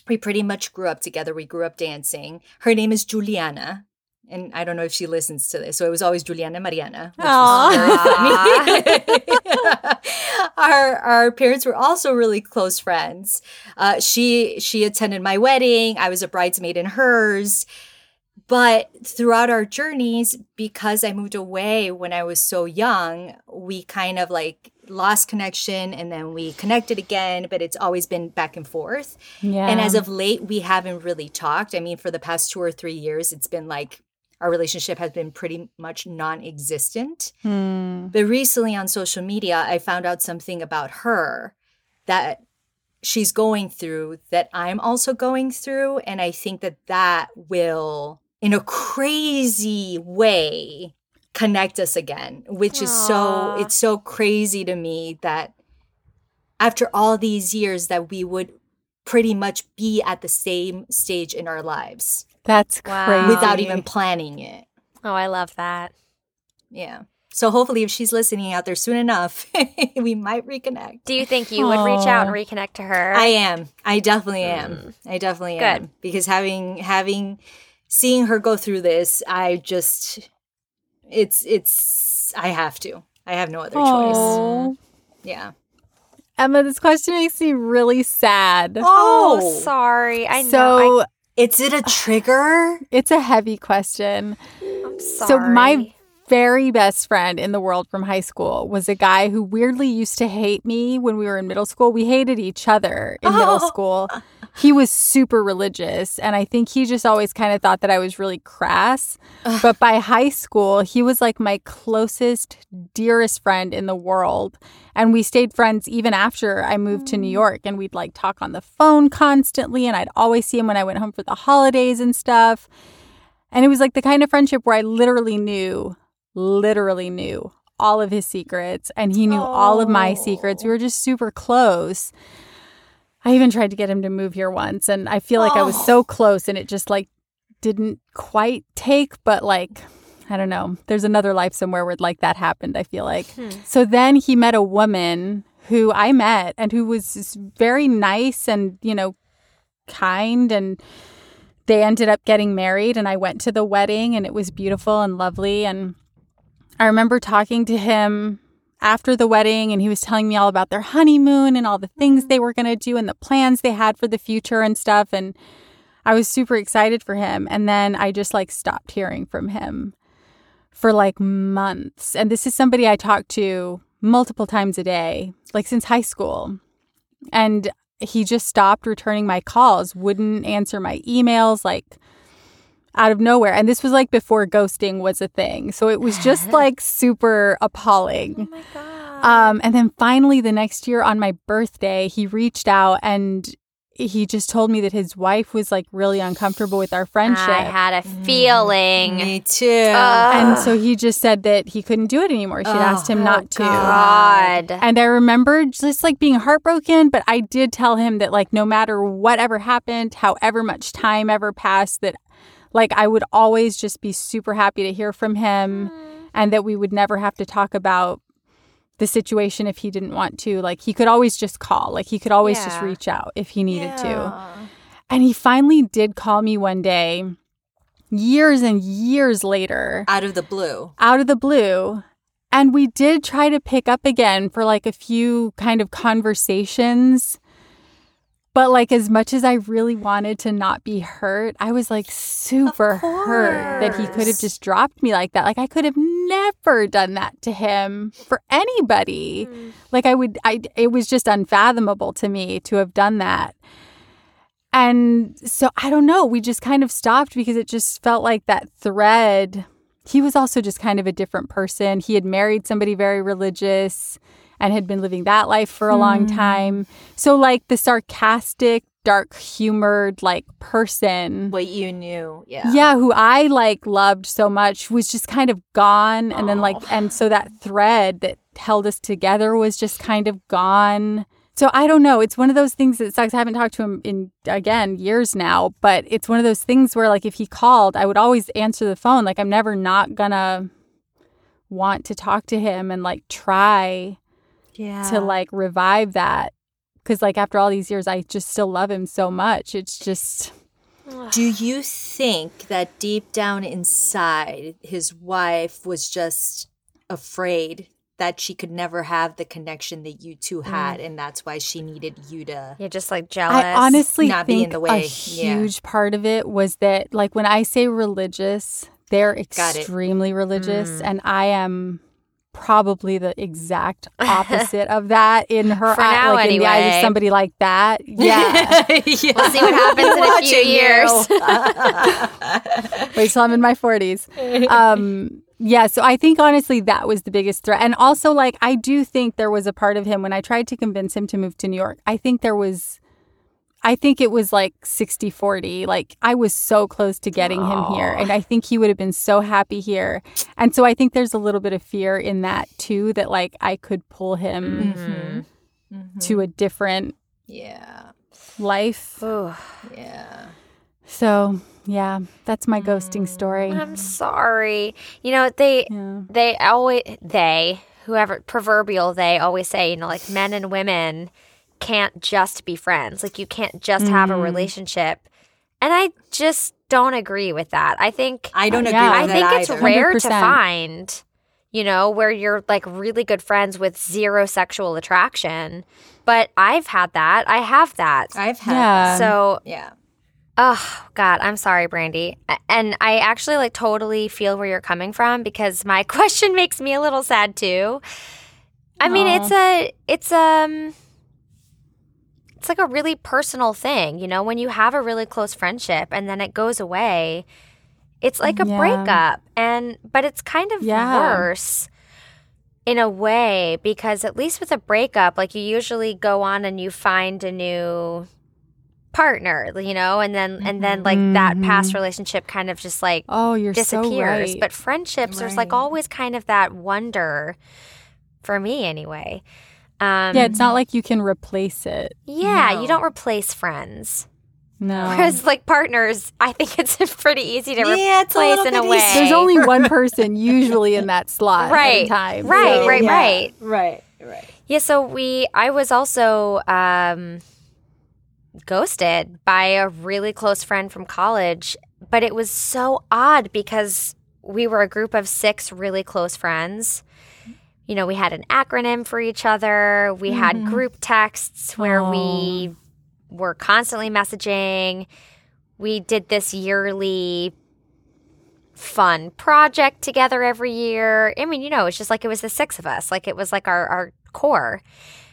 We pretty much grew up together. We grew up dancing. Her name is Juliana. And I don't know if she listens to this. So it was always Juliana Mariana. which was very [laughs] our our parents were also really close friends. Uh, she she attended my wedding. I was a bridesmaid in hers. But throughout our journeys, because I moved away when I was so young, we kind of like lost connection and then we connected again, but it's always been back and forth. Yeah. And as of late, we haven't really talked. I mean, for the past two or three years, it's been like our relationship has been pretty much non existent. Hmm. But recently on social media, I found out something about her that she's going through that I'm also going through. And I think that that will, in a crazy way, connect us again, which is so it's so crazy to me that after all these years that we would pretty much be at the same stage in our lives That's Wow. crazy. without even planning it. oh, I love that. Yeah. So hopefully, if she's listening out there soon enough, [laughs] we might reconnect. Do you think you would reach out and reconnect to her? I am. I definitely mm. am. I definitely Good. am. Because having having seeing her go through this, I just it's it's I have to. I have no other choice. Yeah. Emma, this question makes me really sad. oh, oh. sorry. I know. so Is it a trigger? [sighs] it's a heavy question. I, am sorry. So my very best friend in the world from high school was a guy who weirdly used to hate me when we were in middle school. We hated each other in middle Oh. school. He was super religious, and I think he just always kind of thought that I was really crass. But by high school, he was like my closest, dearest friend in the world. And we stayed friends even after I moved to New mm. York, and we'd like talk on the phone constantly. And I'd always see him when I went home for the holidays and stuff. And it was like the kind of friendship where I literally knew, literally knew all of his secrets and he knew all of my secrets. We were just super close. I even tried to get him to move here once and I feel like I was so oh. close and it just like didn't quite take, but like I don't know. There's another life somewhere where like that happened, I feel like. Hmm. So then he met a woman who I met and who was very nice and, you know, kind and they ended up getting married and I went to the wedding and it was beautiful and lovely and I remember talking to him after the wedding and he was telling me all about their honeymoon and all the things mm-hmm. they were going to do and the plans they had for the future and stuff and I was super excited for him. And then I just like stopped hearing from him for like months. And this is somebody I talked to multiple times a day like since high school. And he just stopped returning my calls, wouldn't answer my emails, like out of nowhere. And this was like before ghosting was a thing. So it was just [laughs] like super appalling. Oh my god. Um, and then finally, the next year on my birthday, he reached out and he just told me that his wife was like really uncomfortable with our friendship. I had a feeling. Me too. and so he just said that he couldn't do it anymore. She'd asked him not to. God. And I remember just like being heartbroken, but I did tell him that like no matter whatever happened, however much time ever passed, that like I would always just be super happy to hear from him mm-hmm. and that we would never have to talk about the situation if he didn't want to. Like he could always just call. Like he could always just reach out if he needed to. And he finally did call me one day, years and years later Out of the blue. out of the blue. And we did try to pick up again for like a few kind of conversations. But like as much as I really wanted to not be hurt, I was like super hurt that he could have just dropped me like that. Like I could have never done that to him for anybody. Mm. Like I would I it was just unfathomable to me to have done that. And so I don't know, we just kind of stopped because it just felt like that thread. He was also just kind of a different person. He had married somebody very religious and had been living that life for a long hmm. time. So like the sarcastic, dark humored like person What you knew. Yeah. yeah who i like loved so much was just kind of gone. And then like and so that thread that held us together was just kind of gone. So i don't know. It's one of those things that sucks. I haven't talked to him in again years now but it's one of those things where like if he called i would always answer the phone. Like i'm never not gonna want to talk to him and like try Yeah. to like revive that because like after all these years i just still love him so much it's just Do you think that deep down inside, his wife was just afraid that she could never have the connection that you two mm. had, and that's why she needed you to? You're just like jealous. I honestly not be think in the a way. Yeah. huge part of it was that, like, when I say religious, they're extremely religious, mm. and I am probably the exact [laughs] opposite of that in her For eye, now, like in the eyes anyway. of somebody like that. [laughs] Yeah. yeah. We'll see what [laughs] happens in a few years. Wait till I'm in my 40s. Um, yeah, so I think honestly that was the biggest threat. And also, like, I do think there was a part of him when I tried to convince him to move to New York. I think there was, I think it was like 60 40. Like, I was so close to getting him here. And I think he would have been so happy here. And so I think there's a little bit of fear in that too, that like I could pull him Mm-hmm. to a different Yeah. life. Ooh, Yeah. So, yeah, that's my ghosting story. I'm sorry. You know they Yeah. they always they whoever proverbial they always say you know like men and women can't just be friends. Like you can't just have a Mm-hmm. relationship, and I just don't agree with that. I think I don't agree Yeah. with I that think it's either. rare to 100%. find, you know, where you're like really good friends with zero sexual attraction. But I've had that. I have that. I've had. Yeah. So, Yeah. oh God, I'm sorry, Brandy. And I actually like totally feel where you're coming from because my [laughs] question makes me a little sad too. I mean, it's a, it's um, it's like a really personal thing, you know. When you have a really close friendship and then it goes away, it's like a Yeah. breakup, and but it's kind of Yeah. worse in a way because at least with a breakup, like you usually go on and you find a new partner, you know, and then and then mm-hmm. like that past mm-hmm. relationship kind of just like Oh, you're disappears. so right. But friendships, there's like always kind of that wonder for me anyway. Um, yeah, it's not like you can replace it. yeah, No. you don't replace friends. No. Whereas like partners, I think [laughs] it's pretty easy to Yeah, it's a replace in a bit way. easier. There's only [laughs] one person usually in that slot at a Right, time. right, so- right, yeah. right. Right. Right. Yeah, so we I was also um ghosted by a really close friend from college, but it was so odd because we were a group of 6 really close friends. You know, we had an acronym for each other. We had mm-hmm. group texts where we were constantly messaging. We did this yearly fun project together every year. I mean, you know, it's just like it was the six of us. Like it was like our, our core.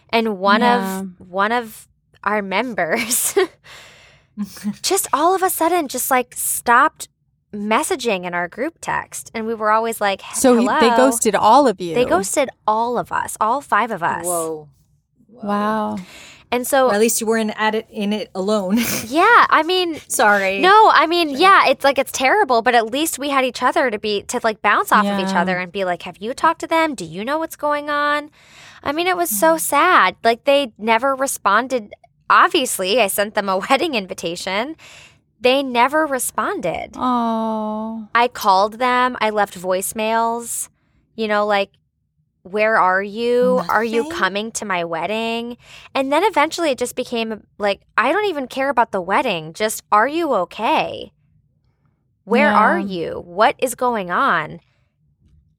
And one Yeah. of one of our members [laughs] [laughs] just all of a sudden just like stopped messaging in our group text. And we were always like, So he, Hello? they ghosted all of you. They ghosted all of us, all five of us. Whoa. Wow. And so Or at least you weren't at it in it alone. [laughs] yeah, I mean Sorry. no, I mean, yeah, it's like it's terrible, but at least we had each other to be to like bounce off of each other and be like, "Have you talked to them? Do you know what's going on?" I mean, it was so mm. sad. Like they never responded. Obviously, I sent them a [laughs] wedding invitation. They never responded. Oh. I called them. I left voicemails. You know, like, where are you? Are you coming to my wedding? And then eventually it just became like, I don't even care about the wedding. Just, are you okay? Where Yeah. are you? What is going on?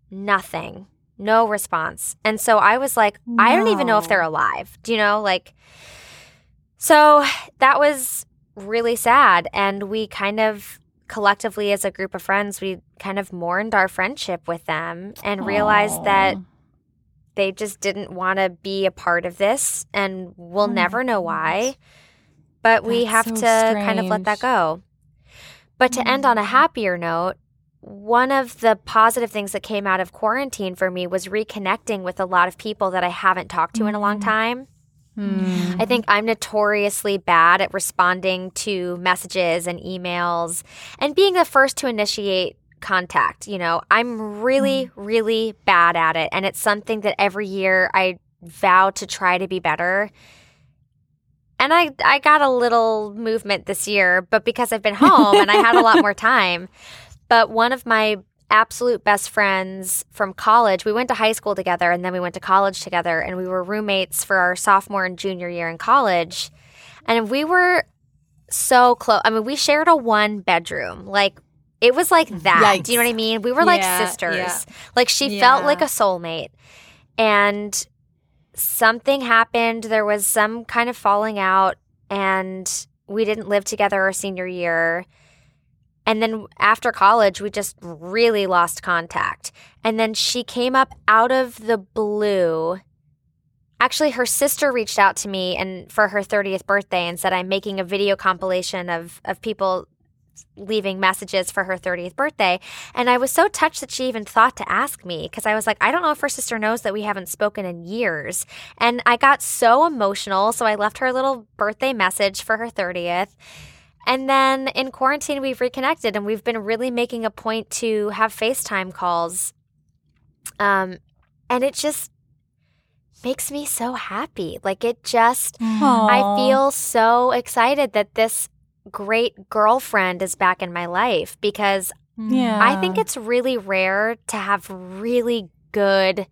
Nothing. No response. And so I was like, I don't even know if they're alive. Do you know? Like, so that was really sad. And we kind of collectively, as a group of friends, we kind of mourned our friendship with them and realized that they just didn't want to be a part of this. And we'll Oh never know why. But we have so to kind of let that go. But to end on a happier note, one of the positive things that came out of quarantine for me was reconnecting with a lot of people that I haven't talked to in a long time. Hmm. I think I'm notoriously bad at responding to messages and emails and being the first to initiate contact. You know, I'm really, really bad at it. And it's something that every year I vow to try to be better. And I, I got a little movement this year, but because I've been home and I had a lot more [laughs] time. But one of my absolute best friends from college, we went to high school together and then we went to college together, and we were roommates for our sophomore and junior year in college. And we were so close. I mean, we shared a one bedroom. Like, it was like mm-hmm. that. Do you know what I mean? We were like Yeah, sisters. yeah. Like, she felt like a soulmate. And something happened. There was some kind of falling out, and we didn't live together our senior year. And then after college, we just really lost contact. And then she came up out of the blue. Actually, her sister reached out to me and for her 30th birthday and said, I'm making a video compilation of, of people leaving messages for her 30th birthday. And I was so touched that she even thought to ask me because I was like, I don't know if her sister knows that we haven't spoken in years. And I got so emotional. So I left her a little birthday message for her 30th. And then in quarantine, we've reconnected and we've been really making a point to have FaceTime calls. Um, and it just makes me so happy. Like it just, I feel so excited that this great girlfriend is back in my life because Yeah. I think it's really rare to have really good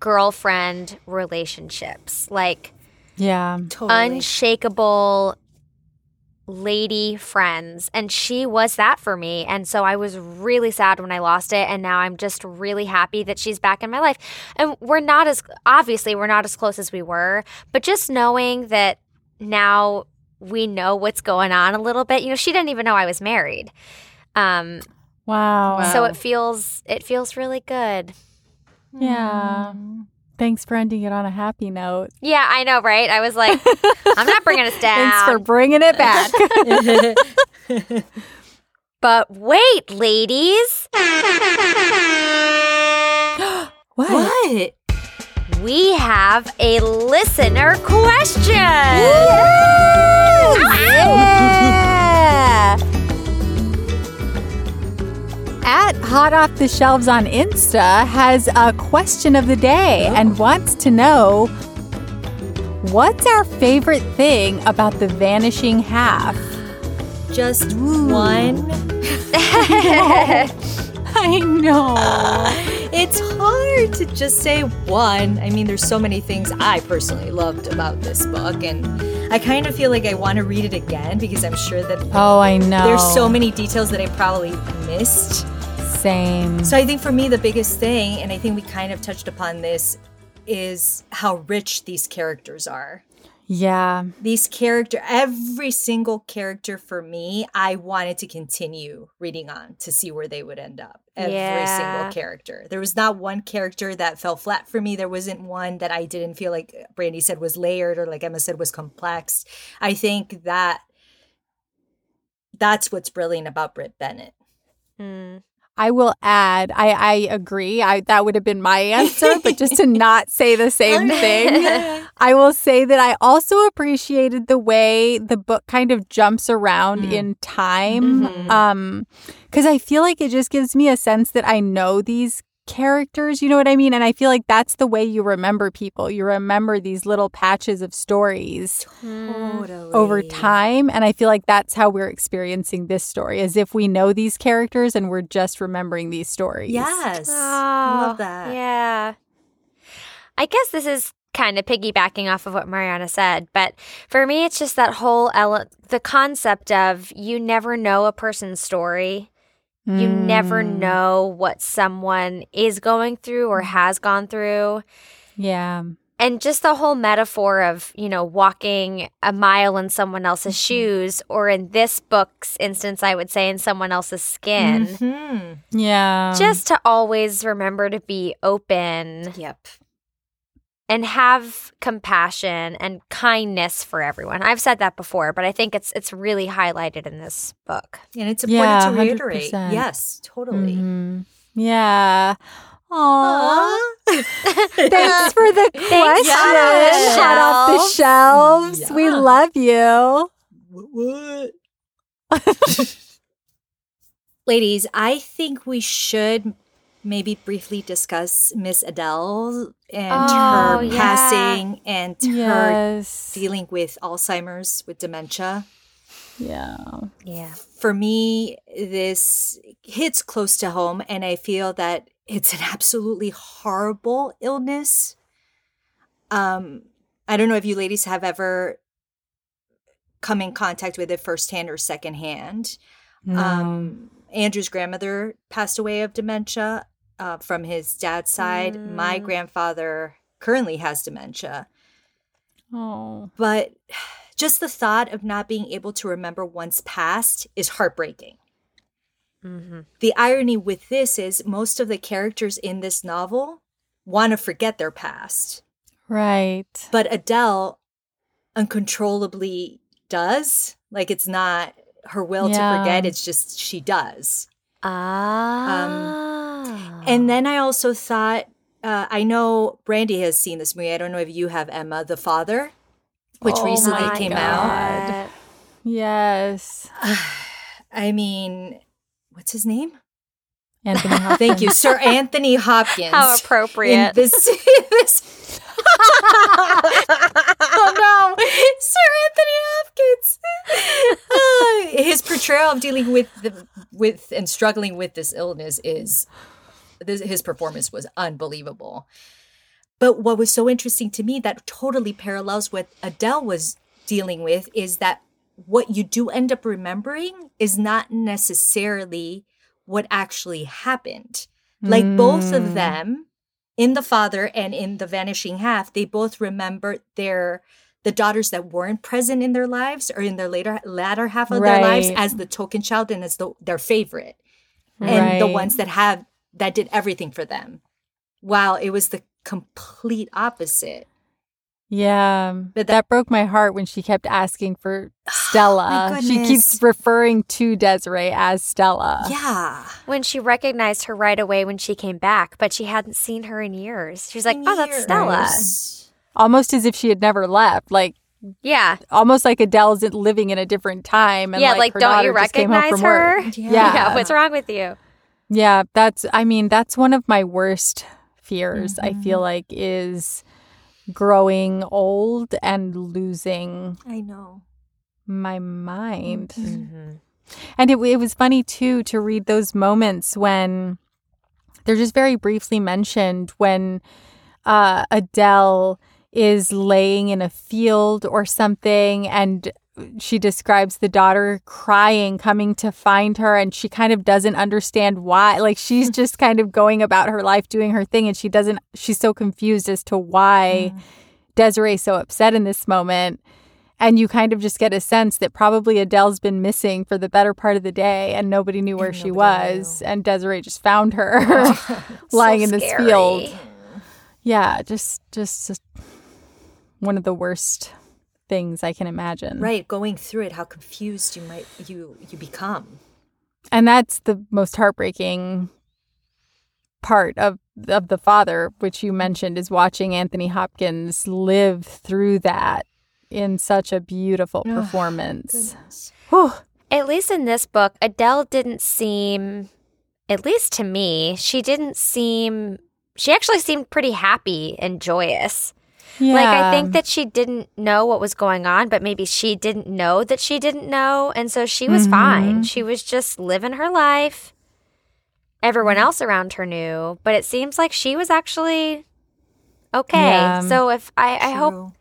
girlfriend relationships. Like, Yeah. Totally. unshakable lady friends and she was that for me. And so i was really sad when i lost it and now i'm just really happy that she's back in my life. And we're not as obviously we're not as close as we were but just knowing that now we know what's going on a little bit you know she didn't even know i was married. Um Wow. so it feels it feels really good. Yeah. Thanks for ending it on a happy note. yeah i know right i was like [laughs] i'm not bringing us down Thanks for bringing it back. [laughs] But wait, ladies, [gasps] what? what? we have a listener question. Yeah. At Hot Off the Shelves on Insta has a question of the day oh. and wants to know what's our favorite thing about the vanishing half? Just one. [laughs] I know. It's hard to just say one. I mean, there's so many things I personally loved about this book, and I kind of feel like I want to read it again because I'm sure that Oh, I know. there's so many details that I probably missed. Same. So I think for me, the biggest thing, and I think we kind of touched upon this, is how rich these characters are. Yeah. These character, every single character for me, I wanted to continue reading on to see where they would end up. Every Yeah. single character. There was not one character that fell flat for me. There wasn't one that I didn't feel like Brandy said was layered or like Emma said was complex. I think that that's what's brilliant about Brit Bennett. Mm. I will add, I, I agree. I that would have been my answer, but just to [laughs] not say the same [laughs] thing, I will say that I also appreciated the way the book kind of jumps around Mm. in time. Mhm. Um, because I feel like it just gives me a sense that I know these characters, you know what I mean? And I feel like that's the way you remember people. You remember these little patches of stories Totally. over time. And I feel like that's how we're experiencing this story, as if we know these characters and we're just remembering these stories. Yes. Oh, I love that. Yeah. I guess this is kind of piggybacking off of what Mariana said, but for me, it's just that whole ele- the concept of you never know a person's story. You never Mm, know what someone is going through or has gone through. Yeah. And just the whole metaphor of, you know, walking a mile in someone else's shoes, or in this book's instance, I would say in someone else's skin. Mhm. Yeah. Just to always remember to be open Yep. And have compassion and kindness for everyone. I've said that before, but I think it's it's really highlighted in this book. And it's Yeah, important to reiterate. 100%. Yes, totally. Mhm. Yeah. Aww. Aw. Thanks [laughs] for the question. Yes. Hot off the shelves. We love you. What? [laughs] Ladies, I think we should maybe briefly discuss Miss Adele and Oh, her yeah. passing and her dealing with Alzheimer's, with dementia. Yeah. Yeah. For me, this hits close to home, and I feel that it's an absolutely horrible illness. Um, I don't know if you ladies have ever come in contact with it firsthand or secondhand. Um, Andrew's grandmother passed away of dementia uh, from his dad's side. My Mm. grandfather currently has dementia. oh. But just the thought of not being able to remember one's past is heartbreaking. hmm The irony with this is most of the characters in this novel want to forget their past, Right. but Adele uncontrollably does. Like it's not her will Yeah. to forget, it's just she does. Ah. And then I also thought, uh, I know Brandy has seen this movie. I don't know if you have, Emma, The Father, which Oh recently my came God. out. Yes. [sighs] I mean, what's his name? Anthony Hopkins. [laughs] Thank you, Sir Anthony [laughs] Hopkins. How in appropriate. this, in this. [laughs] [laughs] Sir Anthony Hopkins. [laughs] Uh, his portrayal of dealing with the, with and struggling with this illness is this, his performance was unbelievable. But what was so interesting to me that totally parallels what Adele was dealing with is that what you do end up remembering is not necessarily what actually happened. Like both of Mm. them in The Father and in The Vanishing Half, they both remember their the daughters that weren't present in their lives or in their later latter half of their lives as the token child and as the, their favorite. And the ones that have that did everything for them. While it was the complete opposite. Yeah. But that, that- broke my heart when she kept asking for [sighs] Stella. she keeps referring to Desiree as Stella. Yeah. when she recognized her right away when she came back, but she hadn't seen her in years. She was like, In "Oh, that's Stella." Almost as if she had never left. Like Yeah, almost like Adele's living in a different time. And yeah. like, Like, don't you daughter just came home recognize her? Yeah. Yeah. What's wrong with you? Yeah, that's I mean, that's one of my worst fears, I Mm-hmm. feel like, is growing old and losing I know. my mind. Mm-hmm. And it, it was funny too to read those moments when they're just very briefly mentioned when uh, Adele is laying in a field or something and she describes the daughter crying coming to find her and she kind of doesn't understand why like she's [laughs] just kind of going about her life doing her thing and she doesn't she's so confused as to why Desiree's so upset in this moment and you kind of just get a sense that probably Adele's been missing for the better part of the day and nobody knew where And she was. And Desiree just found her [laughs] [laughs] lying in this scary. field. Yeah, just, just just one of the worst things I can imagine. Right, going through it, how confused you might you you become. And that's the most heartbreaking part of of the father, which you mentioned, is watching Anthony Hopkins live through that in such a beautiful Oh, performance. At least in this book, Adele didn't seem, at least to me, she didn't seem, she actually seemed pretty happy and joyous. Yeah. Like, I think that she didn't know what was going on, but maybe she didn't know that she didn't know. And so she was fine. Mm-hmm. She was just living her life. Everyone mm. else around her knew, but it seems like she was actually okay. Yeah. So if I, I hope,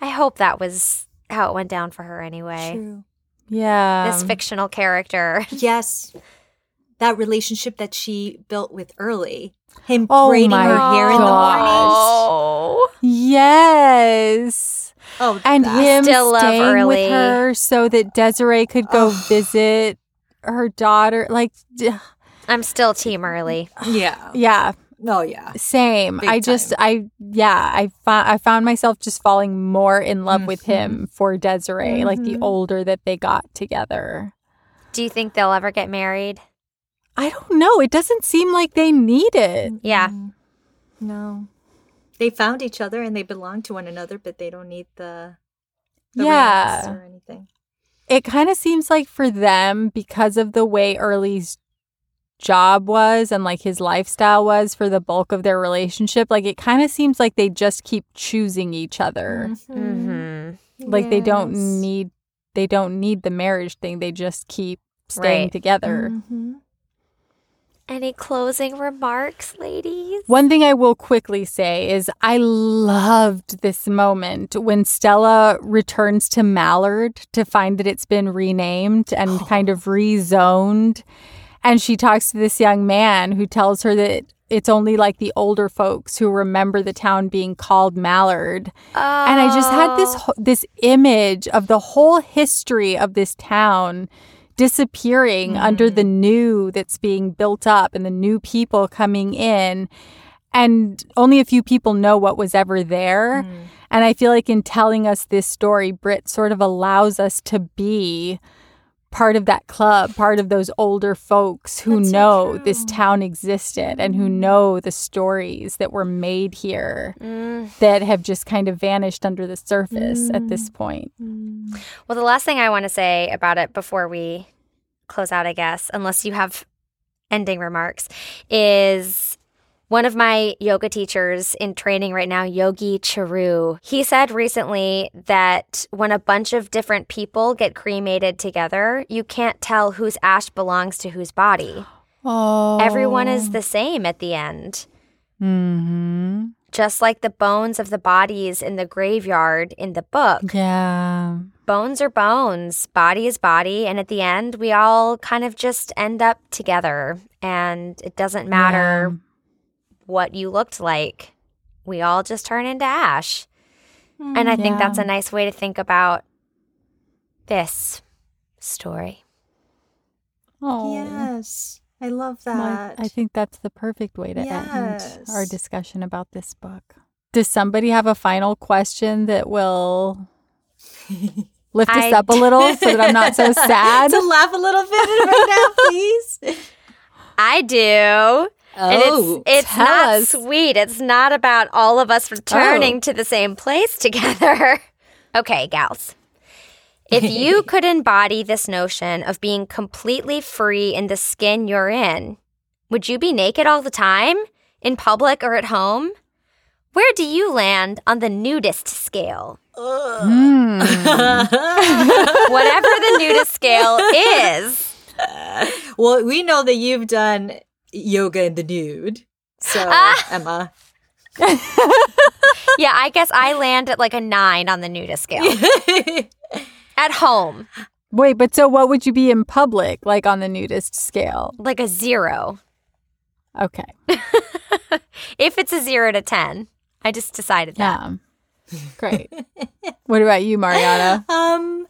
I hope that was how it went down for her anyway. True. yeah. This fictional character. [laughs] Yes. That relationship that she built with Early. Him Oh braiding my her hair in the morning Oh. Yes. Oh, And him Still staying Early. with her so that Desiree could go visit her daughter. Like, d- I'm still team early. [sighs] Yeah. yeah, Oh, yeah. same. Big I just, I, yeah, I found, I found myself just falling more in love with him for Desiree. Like the Mhm. older that they got together. Do you think they'll ever get married? I don't know. It doesn't seem like they need it. Yeah. No. They found each other and they belong to one another, but they don't need the, the Yeah. or anything. it kind of seems like for them because of the way Early's job was and like his lifestyle was for the bulk of their relationship like it kind of seems like they just keep choosing each other Mm-hmm. like they don't need they don't need the marriage thing they just keep staying Right. together Mhm. Any closing remarks, ladies? One thing I will quickly say is I loved this moment when Stella returns to Mallard to find that it's been renamed and oh. kind of rezoned. And she talks to this young man who tells her that it's only like the older folks who remember the town being called Mallard. And I just had this Oh. this image of the whole history of this town disappearing under the mm. new that's being built up and the new people coming in. And only a few people know what was ever there. Mm. And i feel like in telling us this story brit sort of allows us to be part of that club part of those older folks who That's so know this town existed and who mm-hmm. know the stories that were made here Mm. that have just kind of vanished under the surface at this mm. point. Mm. Well, the last thing I want to say about it before we close out, I guess, unless you have ending remarks, is one of my yoga teachers in training right now, Yogi Charu, he said recently that when a bunch of different people get cremated together, you can't tell whose ash belongs to whose body. [gasps] Oh. Everyone is the same at the end. Mm-hmm. Just like the bones of the bodies in the graveyard in the book. Yeah. bones are bones, body is body, and at the end, we all kind of just end up together, and it doesn't matter what you looked like. We all just turn into ash. Hmm, and I think that's a nice way to think about this story. Oh. Yes. I love My- that. I think that's the perfect way to end our discussion about this book. Does somebody have a final question that will [laughs] lift us I up a little so that I'm not so [laughs] sad? to laugh a little bit right now, please. [laughs] I do. And Oh, it's it's tell not us. sweet. It's not about all of us returning to the same place [laughs] together. okay, gals. If you [laughs] could embody this notion of being completely free in the skin you're in, would you be naked all the time? In public or at home? Where do you land on the nudist scale? Hmm. [laughs] Whatever the nudist scale is. well, we know that you've done yoga in the nude. So, Ah. Emma. [laughs] Yeah, I guess I land at like a nine on the nudist scale. [laughs] At home, Wait, but so what would you be in public, like on the nudist scale? like a zero. Okay. [laughs] If it's a zero to 10, I just decided that. Yeah. Great. what about you, Mariana? Um,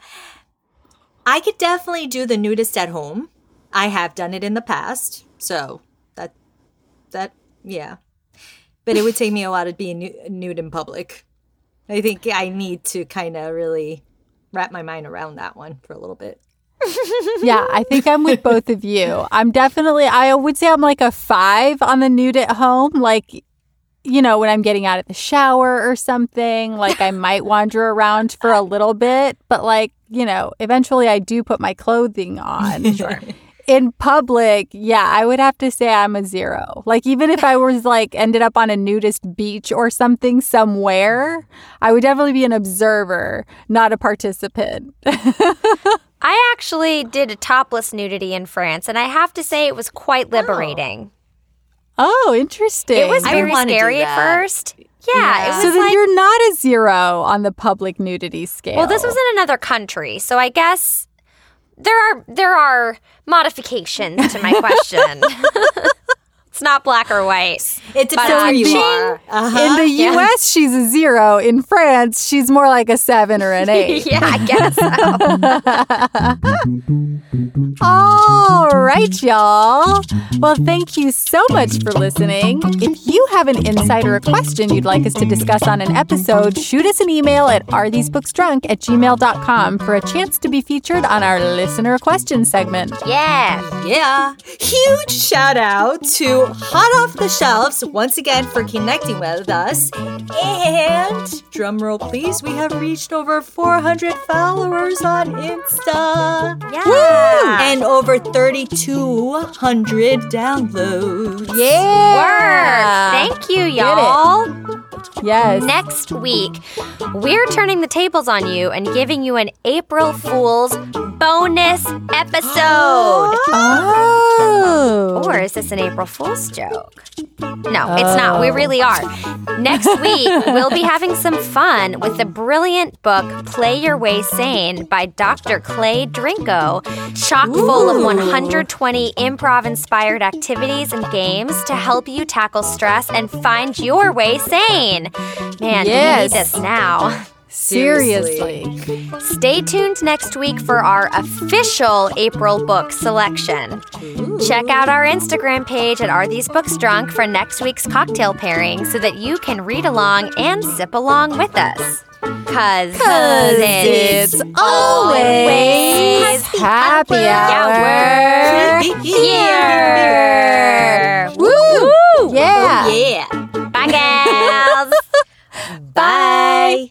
I could definitely do the nudist at home. I have done it in the past, so that yeah. But it would take me a while to be nu- nude in public. I think I need to kind of really wrap my mind around that one for a little bit. [laughs] yeah, I think I'm with both of you. I'm definitely, I would say I'm like a five on the nude at home. Like, you know, when I'm getting out of the shower or something, like I might [laughs] wander around for a little bit, but like, you know, eventually I do put my clothing on. Sure. In public, yeah, I would have to say I'm a zero. Like, even if I was like ended up on a nudist beach or something somewhere, I would definitely be an observer, not a participant. [laughs] I actually did a topless nudity in France, and I have to say it was quite oh. liberating. oh, interesting. It was I very scary at first. Yeah, Yeah. it was So then like you're not a zero on the public nudity scale. Well, this was in another country, so I guess there are there are modifications to my question. [laughs] it's not black or white. It depends But, uh, you are. Uh-huh. in the yeah. U.S. She's a zero. In France, she's more like a seven or an [laughs] eight. yeah, I guess so. [laughs] All right, y'all. Well, thank you so much for listening. If you have an insight or a question you'd like us to discuss on an episode, shoot us an email at arethesebooksdrunk at gmail.com for a chance to be featured on our listener question segment. Yeah. Yeah. Huge shout out to Hot Off the Shelves once again for connecting with us. And drum roll please, we have reached over 400 followers on Insta. Yeah. And over 3,200 downloads. Yeah. Word. Thank you, y'all. Yes. Next week, we're turning the tables on you and giving you an April Fool's bonus episode. [gasps] Oh. Or is this an April Fool's joke? No, it's not. We oh. really are. Next [laughs] week, we'll be having some fun with the brilliant book Play Your Way Sane by Dr. Clay Drinko, chock full of 120 improv inspired activities and games to help you tackle stress and find your way sane. Man, Yes. we need this now. [laughs] Seriously. Stay tuned next week for our official April book selection. Check out our Instagram page at Are These Books Drunk for next week's cocktail pairing so that you can read along and sip along with us. Cause, Cause it's always happy hour [laughs] here. Woo! Woo! Yeah. Oh, yeah. Bye, gals. [laughs] Bye.